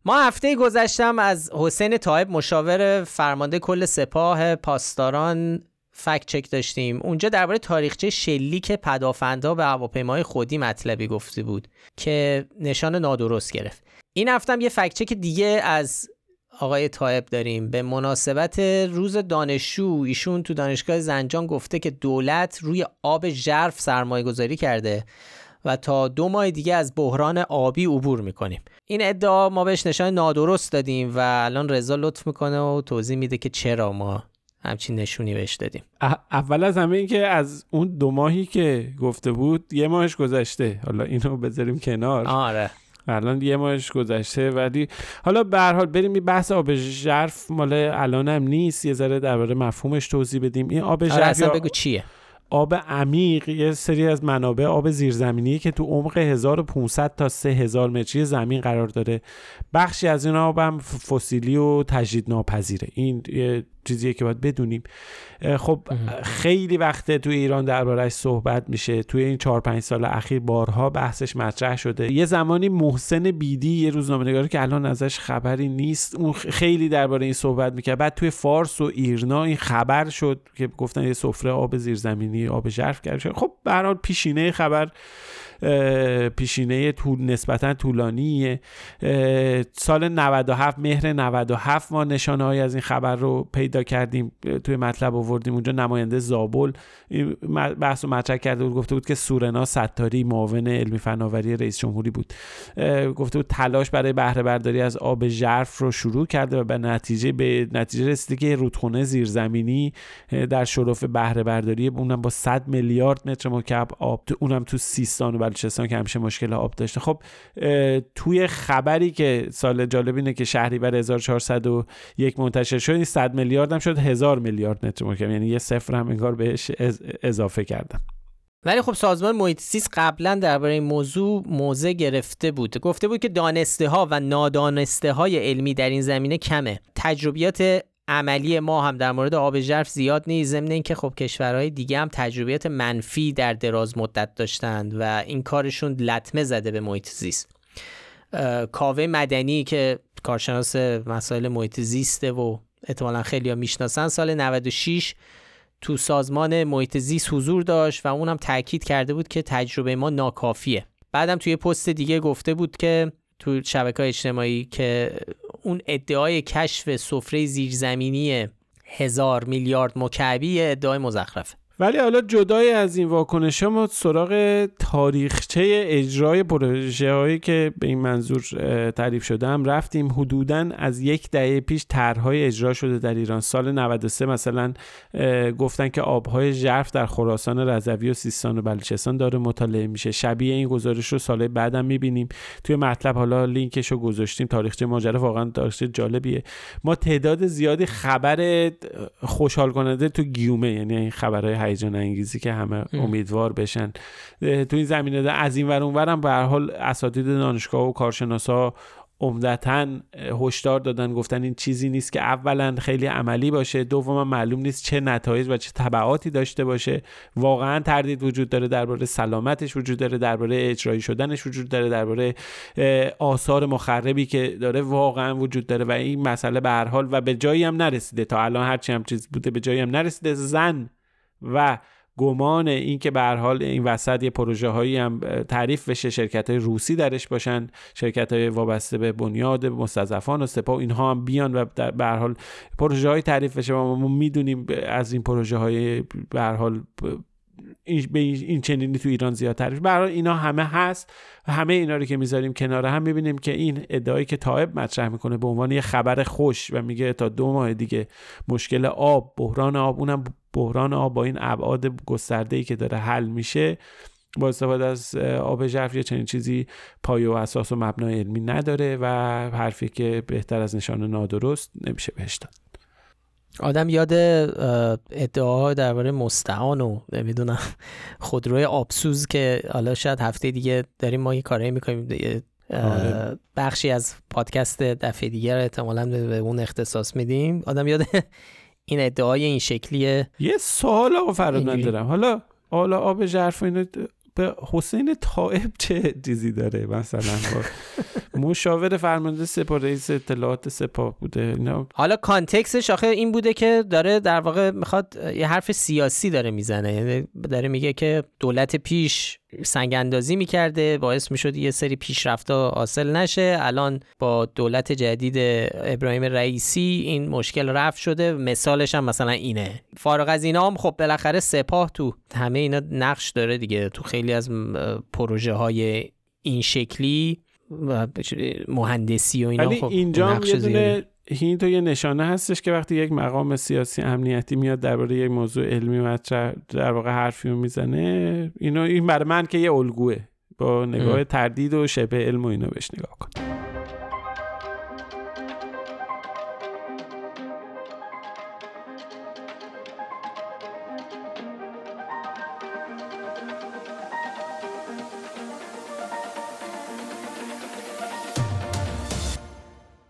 ما هفته گذشتم از حسین طایب مشاور فرمانده کل سپاه پاسداران فکت چک داشتیم. اونجا درباره تاریخچه شلیک پدافندا به هواپیمای خودی مطلبی گفته بود که نشان نادرست گرفت. این هفتم یه فکت چک دیگه از آقای طایب داریم. به مناسبت روز دانشجو ایشون تو دانشگاه زنجان گفته که دولت روی آب ژرف سرمایه گذاری کرده. و تا دو ماه دیگه از بحران آبی عبور می‌کنیم. این ادعا ما بهش نشان نادرست دادیم و الان رضا لطف می‌کنه و توضیح میده که چرا ما همچین نشونی بهش دادیم. اول از همه این که از اون دو ماهی که گفته بود یه ماهش گذشته. حالا اینو بذاریم کنار. آره. الان یه ماهش گذشته ولی حالا به هر حال بریم این بحث آب ژرف. مال الانم نیست. یه ذره درباره مفهومش توضیح بدیم. این آب آره ژرف اصلا یا بگو چیه؟ آب عمیق یه سری از منابع آب زیرزمینی که تو عمق 1500 تا 3000 متری زمین قرار داره. بخشی از این آب هم فسیلی و تجدید ناپذیره این چیزیه که باید بدونیم. خب خیلی وقته تو ایران دربارهش صحبت میشه. توی این 4 5 سال اخیر بارها بحثش مطرح شده. یه زمانی محسن بیدی یه روزنامه‌نگاری که الان ازش خبری نیست اون خیلی درباره این صحبت می‌کرد. بعد توی فارس و ایرنا این خبر شد که گفتن یه سفره آب زیرزمینی آب ژرف کرده شد خب به هر حال پیشینه خبر. پیشینه طول نسبتا طولانیه. سال 97 مهر 97 ما نشانه های از این خبر رو پیدا کردیم توی مطلب آوردیم. اونجا نماینده زابل بحث رو مطرح کرده بود گفته بود که سورنا ستاری معاون علمی فناوری رئیس جمهوری بود. گفته بود تلاش برای بهره برداری از آب ژرف رو شروع کرده و به نتیجه به نتیجه رسیده که رودخونه زیرزمینی در شرف بهره برداری اونم با 100 میلیارد متر مکعب آب اونم تو سیستان و بلوچستان که همیشه مشکل آب داشته. خب توی خبری که سال جالب اینه که شهریور 1401 منتشر شد این 100 میلیارد هم شد 1000 میلیارد متر مکعب. یعنی یه صفر هم انگار بهش اضافه کردن. ولی خب سازمان محیط زیست قبلا درباره این موضوع موضع گرفته بود. گفته بود که دانسته ها و نادانسته های علمی در این زمینه کمه. تجربیات عملی ما هم در مورد آب ژرف زیاد نیست. ضمن اینکه خب کشورهای دیگه هم تجربیات منفی در دراز مدت داشتند و این کارشون لطمه زده به محیط زیست. کاوه مدنی که کارشناس مسائل محیط زیسته و احتمالا خیلی می‌شناسن سال 96 تو سازمان محیط زیست حضور داشت و اونم تاکید کرده بود که تجربه ما ناکافیه. بعدم توی پست دیگه گفته بود که تو شبکه اجتماعی که اون ادعای کشف سفره زیرزمینی هزار میلیارد مکعبی ادعای مزخرفه. ولی حالا جدای از این واکنش ما سراغ تاریخچه اجرای پروژه هایی که به این منظور تعریف شده هم رفتیم. حدودا از یک دهه پیش طرحهای اجرا شده در ایران. سال 93 مثلا گفتن که آبهای ژرف در خراسان رضوی و سیستان و بلوچستان داره مطالعه میشه. شبیه این گزارش رو سال بعدم می‌بینیم. توی مطلب حالا لینکش رو گذاشتیم. تاریخچه ماجرا واقعا تاریخچه جالبیه. ما تعداد زیادی خبر خوشحال کننده تو گیومه یعنی این خبرهای هیجان انگیزی که همه امیدوار بشن. تو این زمینه ده از این ور اون هم به هر حال اساتید دانشگاه و کارشناسا عمدتا هشدار دادن گفتن این چیزی نیست که اولا خیلی عملی باشه دوما معلوم نیست چه نتایج و چه تبعاتی داشته باشه. واقعا تردید وجود داره درباره سلامتش وجود داره درباره اجرایی شدنش وجود داره درباره آثار مخربی که داره واقعا وجود داره و این مسئله به هر حال و به جایی هم نرسیده. تا الان هرچی هم چیز بوده به جایی هم نرسیده. زن و گمان این که به حال این وسط یه پروژه هایی هم تعریف بشه شرکت های روسی درش باشن شرکت های وابسته به بنیاد مستضعفان و سپاه اینها هم بیان و به حال پروژه های تعریف بشه. ما می‌دونیم از این پروژه های به حال این چنینی تو ایران زیاد تعریف حال اینا همه هست و همه اینا رو که می‌ذاریم کنار هم می‌بینیم که این ادعایی که طایب مطرح می‌کنه به عنوان یه خبر خوش و میگه تا دو ماه دیگه مشکل آب بحران آب اونم بحران آب با این ابعاد گسترده ای که داره حل میشه با استفاده از آب ژرف یه چنین چیزی پایه و اساس و مبنای علمی نداره و حرفی که بهتر از نشان نادرست نمیشه بهش داد. آدم یاد اه، ادعاها درباره مستعان و نمی‌دونم خودروی آبسوز که حالا شاید هفته دیگه داریم ما یه کارایی می‌کنیم آره. بخشی از پادکست دفعه دیگه رو احتمالا به اون اختصاص میدیم آدم یاد این ادعای این شکلیه یه سوال آقا فراد من اینجوری. دارم حالا حالا آب ژرف و اینو به حسین طائب چه چیزی داره مثلا؟ مشاور فرمانده سپاه رئیس اطلاعات سپاه بوده اینا. حالا کانتکستش آخه این بوده که داره در واقع می‌خواد یه حرف سیاسی داره می‌زنه. یعنی داره میگه که دولت پیش سنگ اندازی می‌کرده باعث می‌شد یه سری پیشرفتا حاصل نشه. الان با دولت جدید ابراهیم رئیسی این مشکل رفع شده. مثالش هم مثلا اینه. فارغ از اینا هم خب بالاخره سپاه تو همه اینا نقش داره دیگه. تو خیلی از پروژه های این شکلی و مهندسی و اینا خب اینجا یه دونه این تو یه نشانه هستش که وقتی یک مقام سیاسی امنیتی میاد درباره یک موضوع علمی مطرح در واقع حرفی رو می‌زنه اینو این برای من که یه الگوه. با نگاه تردید و شبه علم و اینو بهش نگاه کن.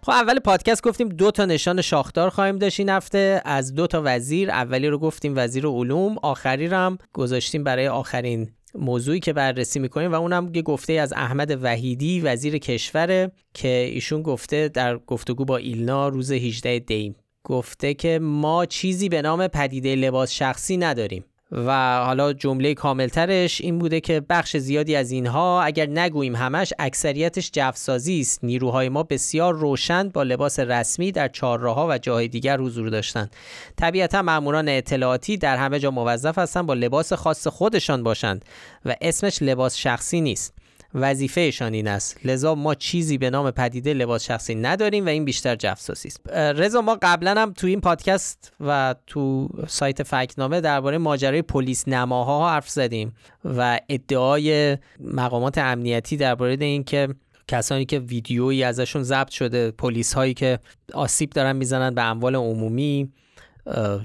خب اول پادکست گفتیم دو تا نشان شاخدار خواهیم داشت این هفته. از دو تا وزیر اولی رو گفتیم وزیر علوم آخری رو هم گذاشتیم برای آخرین موضوعی که بررسی می‌کنیم و اونم یه گفته از احمد وحیدی وزیر کشوره که ایشون گفته در گفتگو با ایلنا روز 18 دیم. گفته که ما چیزی به نام پدیده لباس شخصی نداریم. و حالا جمله کاملترش این بوده که بخش زیادی از اینها اگر نگوییم همش اکثریتش جفسازی است. نیروهای ما بسیار روشن با لباس رسمی در چهارراهها و جاهای دیگر حضور داشتند. طبیعتا ماموران اطلاعاتی در همه جا موظف هستند با لباس خاص خودشان باشند و اسمش لباس شخصی نیست. وظیفهشان این است. لذا ما چیزی به نام پدیده لباس شخصی نداریم و این بیشتر جفساسی است. رضا ما قبلا هم تو این پادکست و تو سایت فکنامه درباره ماجرای پلیس نماها حرف زدیم و ادعای مقامات امنیتی درباره اینکه کسانی که ویدیویی ازشون ضبط شده پلیس هایی که آسیب دارن می‌زنن به اموال عمومی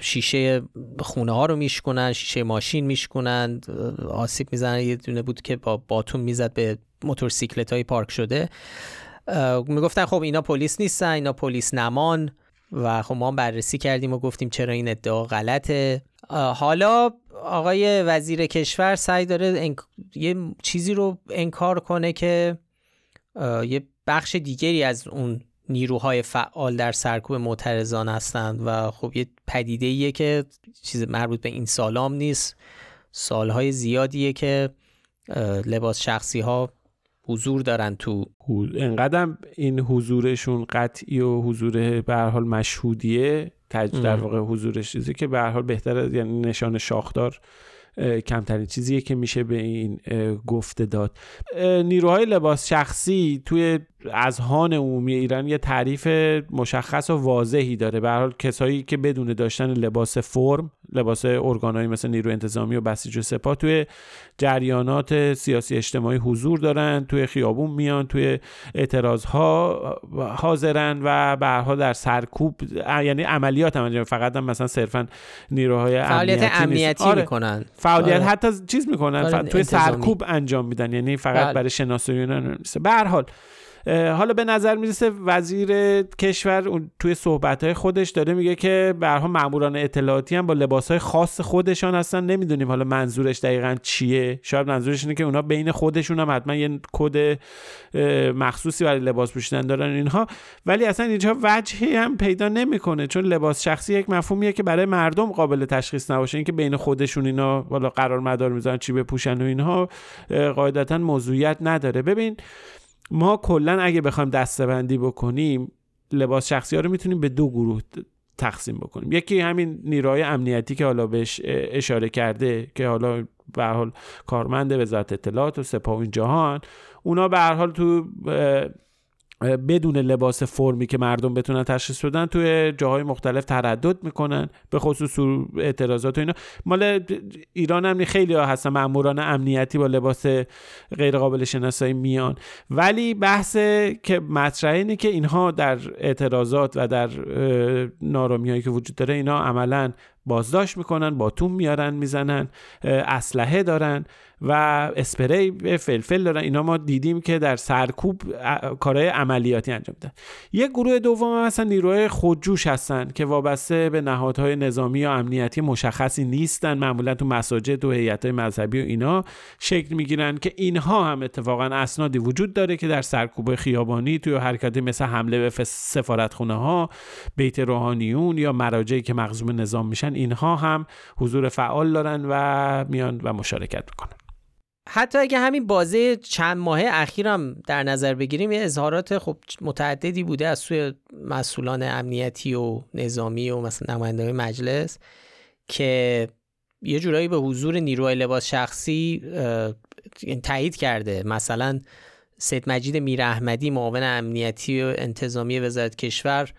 شیشه خونه ها رو میشکنن شیشه ماشین میشکنن آسیب می‌زنن. یه دونه بود که با باتون می‌زد به موتورسیکلت های پارک شده. می‌گفتن خب اینا پلیس نیستن اینا پلیس نمان. و خب ما بررسی کردیم و گفتیم چرا این ادعا غلطه. حالا آقای وزیر کشور سعی داره یه چیزی رو انکار کنه که یه بخش دیگری از اون نیروهای فعال در سرکوب معترضان هستند و خب یه پدیده ایه که چیز مربوط به این سالام نیست. سالهای زیادیه که لباس شخصی ها حضور دارن تو انقدر این حضورشون قطعی و حضور به حال مشهودیه در واقع حضورش چیزی که به حال بهتر یعنی نشان شاخدار کمترین چیزیه که میشه به این گفته داد. نیروهای لباس شخصی توی اذهان عمومی ایران یه تعریف مشخص و واضحی داره به حال کسایی که بدون داشتن لباس فرم لباس ارگانایی مثل نیرو انتظامی و بسیج و سپاه توی جریانات سیاسی اجتماعی حضور دارن توی خیابون میان توی اعتراض ها حاضرن و به در سرکوب یعنی عملیات هم فقط هم مثلا صرفا نیروهای فعالیت امنیتی, امنیتی آره. می‌کنن فعالیت آره. حتی چیز می‌کنن آره. توی سرکوب انجام میدن یعنی فقط بله. برای شناسایی به هر حال حالا به نظر می‌رسه وزیر کشور توی صحبت خودش داره میگه که برها ماموران اطلاعاتی هم با لباس های خاص خودشان هستن. نمی‌دونیم حالا منظورش دقیقا چیه. شاید منظورش اینه که اونا بین خودشون هم حتما یه کد مخصوصی برای لباس پوشیدن دارن اینها. ولی اصلا اینجا وجهی هم پیدا نمی‌کنه چون لباس شخصی یک مفهومیه که برای مردم قابل تشخیص نباشه. اینکه بین خودشون اینا والا قرار مدار می‌ذارن چی بپوشن و اینها قاعدتا موضوعیت نداره. ببین ما کلا اگه بخوایم دستبندی بکنیم لباس شخصی ها رو می‌تونیم به دو گروه تقسیم بکنیم. یکی همین نیروهای امنیتی که حالا بهش اشاره کرده که حالا به حال کارمند وزارت اطلاعات و سپاه این جهان اونا به هر حال تو بدون لباس فرمی که مردم بتونن تشخیص بدن توی جاهای مختلف تردد می‌کنن به خصوص اعتراضات و اینا. مال ایران هم خیلی ها هستن ماموران امنیتی با لباس غیر قابل شناسایی میان. ولی بحث که مطرحه اینه که اینها در اعتراضات و در نارامی هایی که وجود داره اینا عملا بازداشت می‌کنن باتون میارن می‌زنن اسلحه دارن و اسپری فلفل دارن. اینا ما دیدیم که در سرکوب کارهای عملیاتی انجام میدن. یک گروه دوم مثلا نیروهای خودجوش هستن که وابسته به نهادهای نظامی یا امنیتی مشخصی نیستن. معمولا تو مساجد و هیئت‌های مذهبی و اینا شکل می‌گیرن که اینها هم اتفاقا اسنادی وجود داره که در سرکوب خیابانی توی حرکتی مثل حمله به سفارتخونه ها بیت روحانیون یا مراجعی که مخزوم نظام میشن اینها هم حضور فعال دارن و میان و مشارکت می‌کنن. حتی اگه همین بازه چند ماه اخیرم در نظر بگیریم یه اظهارات خب متعددی بوده از سوی مسئولان امنیتی و نظامی و مثلا نماینده مجلس که یه جورایی به حضور نیروهای لباس شخصی تایید کرده. مثلا سید مجید میر احمدی معاون امنیتی و انتظامی وزارت کشور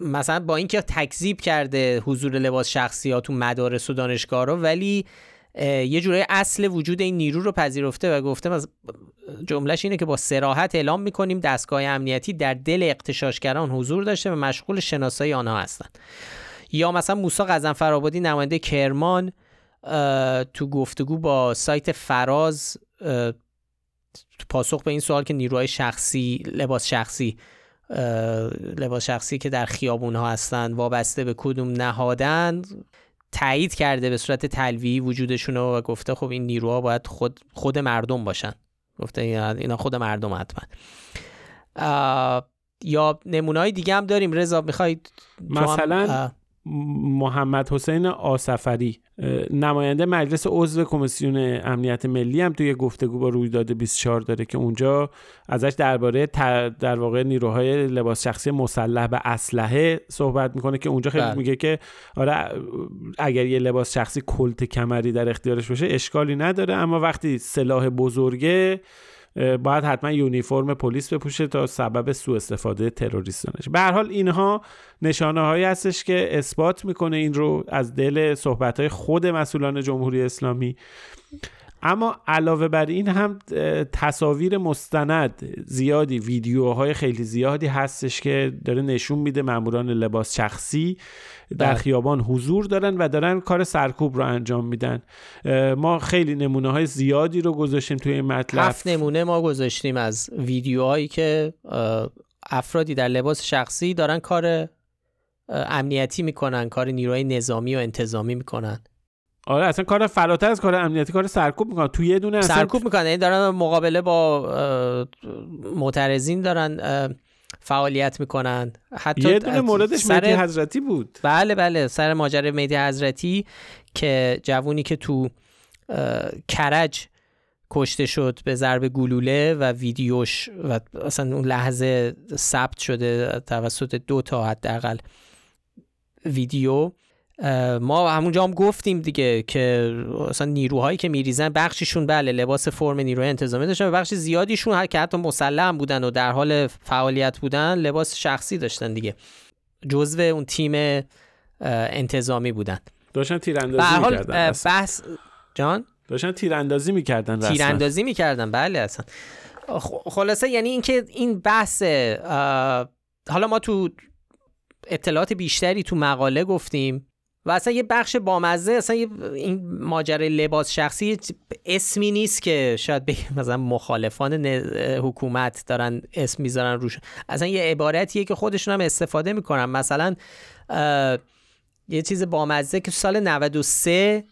مثلا با اینکه تکذیب کرده حضور لباس شخصی ها تو مدارس و دانشگاه رو ولی یه جورای اصل وجود این نیرو رو پذیرفته و گفته جملهش اینه که با سراحت اعلام می‌کنیم دستگاه امنیتی در دل اقتشاشگران حضور داشته و مشغول شناسایی آنها هستند. یا مثلا موسی قزنفر آبادی نماینده کرمان تو گفتگو با سایت فراز پاسخ به این سوال که نیروهای شخصی لباس شخصی لباس شخصی که در خیابون ها هستند وابسته به کدوم نهادن تایید کرده به صورت تلویحی وجودشون و گفته خب این نیروها باید خود خود مردم باشن. گفته اینا خود مردم حتما. یا نمونه های دیگه هم داریم. رضا می‌خواید مثلا محمد حسین آسفری نماینده مجلس عضو کمیسیون امنیت ملی هم توی گفتگو با رویداد 24 داره که اونجا ازش درباره در واقع نیروهای لباس شخصی مسلح به اسلحه صحبت می‌کنه که اونجا خیلی بله. میگه که آره اگر یه لباس شخصی کلت کمری در اختیارش باشه اشکالی نداره اما وقتی سلاح بزرگه باید حتما یونیفرم پلیس بپوشه تا سبب سوء استفاده تروریستانش به هر حال اینها نشانه هایی هستش که اثبات می‌کنه این رو از دل صحبت های خود مسئولان جمهوری اسلامی. اما علاوه بر این هم تصاویر مستند زیادی ویدیوهای خیلی زیادی هستش که داره نشون میده ماموران لباس شخصی در بله. خیابان حضور دارن و دارن کار سرکوب رو انجام میدن. ما خیلی نمونه های زیادی رو گذاشتیم توی این مطلب. هفت نمونه ما گذاشتیم از ویدیوهایی که افرادی در لباس شخصی دارن کار امنیتی می‌کنن کار نیروهای نظامی و انتظامی می‌کنن. آره اصلا کار فراتر از کار امنیتی کار سرکوب می‌کنن. توی یه دونه سرکوب می‌کنن. یعنی دارن مقابله با معترضین دارن فعالیت می‌کنن. حتی یه دونه موردش سر... مهدی حضرتی بود. بله بله. سر ماجرای مهدی حضرتی که جوونی که تو کرج کشته شد به ضرب گلوله و ویدیوش و اصلا اون لحظه ثبت شده توسط دو تا حداقل ویدیو. ما همونجا هم گفتیم دیگه که اصلا نیروهایی که میریزن بخشیشون بله لباس فرم نیروی انتظامی داشتن و بخش زیادیشون که حتی مسلح بودن و در حال فعالیت بودن لباس شخصی داشتن دیگه. جزو اون تیم انتظامی بودن. داشتن تیراندازی می‌کردن بحث جان؟ داشتن تیراندازی می‌کردن تیراندازی می‌کردن بله اصلا. خلاصه یعنی اینکه این بحث حالا ما تو اطلاعات بیشتری تو مقاله گفتیم. و اصلا یه بخش بامزه اصلا این ماجرای لباس شخصی اسمی نیست که شاید بگیم مثلا مخالفان حکومت دارن اسم می‌ذارن روش. اصلا یه عبارتیه که خودشون هم استفاده می‌کنن. مثلا یه چیز بامزه که سال 93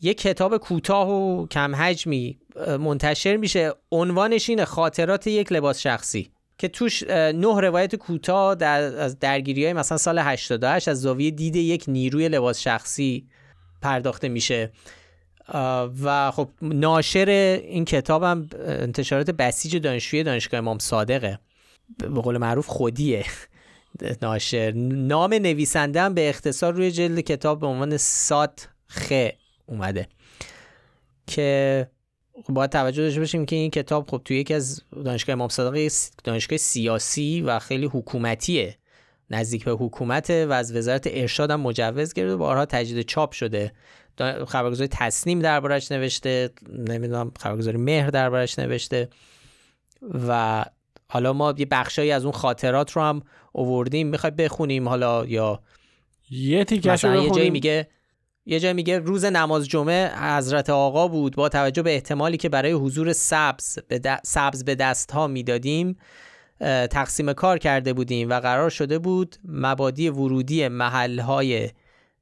یه کتاب کوتاه و کم حجمی منتشر میشه. عنوانش اینه خاطرات یک لباس شخصی. که توش نه روایت کوتاه در از درگیری های مثلا سال 88 از زاویه دید یک نیروی لباس شخصی پرداخته میشه. و خب ناشر این کتابم انتشارات بسیج دانشجوی دانشگاه امام صادقه. به قول معروف خودیه ناشر. نام نویسنده هم به اختصار روی جلد کتاب به عنوان سات خ اومده. که باید توجه داشته باشیم که این کتاب خب توی یکی از دانشگاه امام صادق دانشگاه سیاسی و خیلی حکومتیه. نزدیک به حکومت و از وزارت ارشاد هم مجوز گرفته. بارها تجدید چاپ شده. خبرگزاری تصنیم دربارش نوشته. نمی‌دونم خبرگزاری مهر دربارش نوشته. و حالا ما یه بخشایی از اون خاطرات رو هم اووردیم می‌خوای بخونیم حالا یا یه تیکش مثلا یه جایی میگه یه جای میگه روز نماز جمعه حضرت آقا بود با توجه به احتمالی که برای حضور سبز به, سبز به دست ها می‌دادیم تقسیم کار کرده بودیم و قرار شده بود مبادی ورودی محل های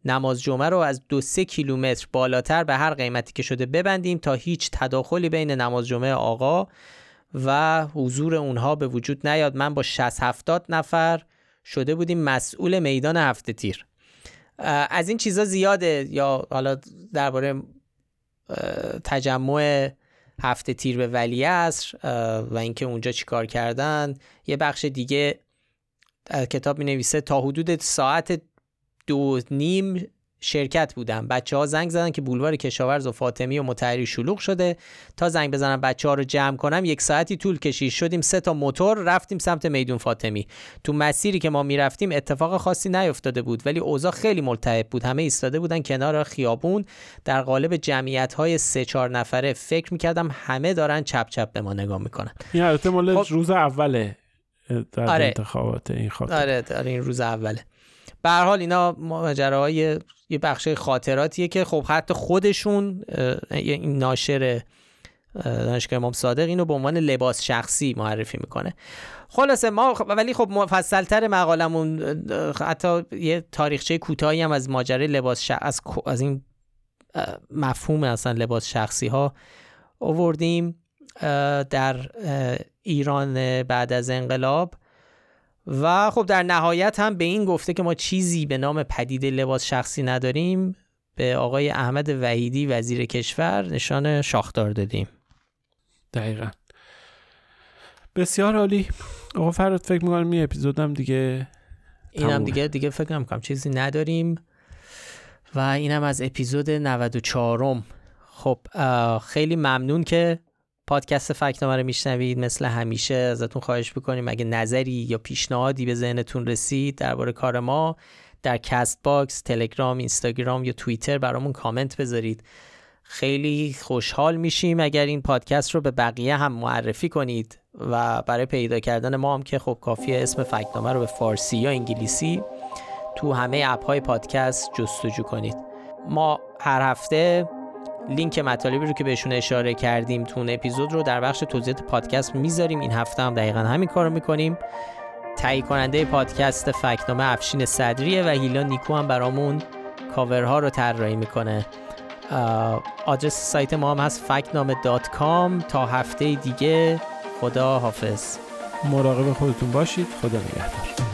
نماز جمعه رو از دو سه کیلومتر بالاتر به هر قیمتی که شده ببندیم تا هیچ تداخلی بین نماز جمعه آقا و حضور اونها به وجود نیاد. من با 60 70 نفر شده بودیم مسئول میدان هفته تیر. از این چیزا زیاده. یا حالا درباره تجمع هفته تیر به ولی اصر و اینکه اونجا چیکار کردن. یه بخش دیگه کتاب می نویسه تا حدود ساعت دو نیم شرکت بودم بچه ها زنگ زدن که بولوار کشاورز و فاطمی و متحری شلوغ شده. تا زنگ بزنم بچه ها رو جمع کنم یک ساعتی طول کشید. شدیم سه تا موتور رفتیم سمت میدون فاطمی. تو مسیری که ما می‌رفتیم اتفاق خاصی نیفتاده بود ولی اوضاع خیلی ملتهب بود. همه ایستاده بودن کنار خیابون. در قالب جمعیت های سه چهار نفره فکر می‌کردم همه دارن چپ چپ به ما نگاه می‌کنن. این البته مال خب- روز اوله در آره. انتخابات این خاطر. آره آره این روز اوله. به حال اینا ماجراهای یه بخش خاطراتیه که خب حتی خودشون این ناشر اه، دانشگاه امام صادق اینو به عنوان لباس شخصی معرفی می‌کنه خلاصه ما خب- ولی خب مفصلتر مقالمون حتی یه تاریخچه کوتاهی هم از ماجرای لباس. از... از این مفهوم اصلا لباس شخصی ها آوردیم در ایران بعد از انقلاب و خب در نهایت هم به این گفته که ما چیزی به نام پدیده لباس شخصی نداریم به آقای احمد وحیدی وزیر کشور نشان شاخدار دادیم. دقیقا. بسیار عالی. آقا فرهاد فکر می‌کنم این اپیزودم دیگه اینم. دیگه دیگه فکر نمی‌کنم چیزی نداریم. و اینم از اپیزود 94 م خب خیلی ممنون که پادکست فکت‌نامه رو میشنوید مثل همیشه ازتون خواهش بکنیم اگه نظری یا پیشنهادی به ذهنتون رسید درباره کار ما در Castbox، تلگرام، اینستاگرام یا توییتر برامون کامنت بذارید. خیلی خوشحال میشیم اگر این پادکست رو به بقیه هم معرفی کنید و برای پیدا کردن ما هم که خب کافیه اسم فکنامه رو به فارسی یا انگلیسی تو همه اپ های پادکست جستجو کنید. ما هر هفته لینک مطالبی رو که بهشون اشاره کردیم تو اون اپیزود رو در بخش توضیحات پادکست می‌ذاریم. این هفته هم دقیقا همین کار رو می‌کنیم. تهیه کننده پادکست فکنامه افشین صدریه و هیلا نیکو هم برامون کاورها رو طراحی می‌کنه. آدرس سایت ما هم هست فکنامه دات کام. تا هفته دیگه خدا حافظ. مراقب خودتون باشید. خدا نگهدار.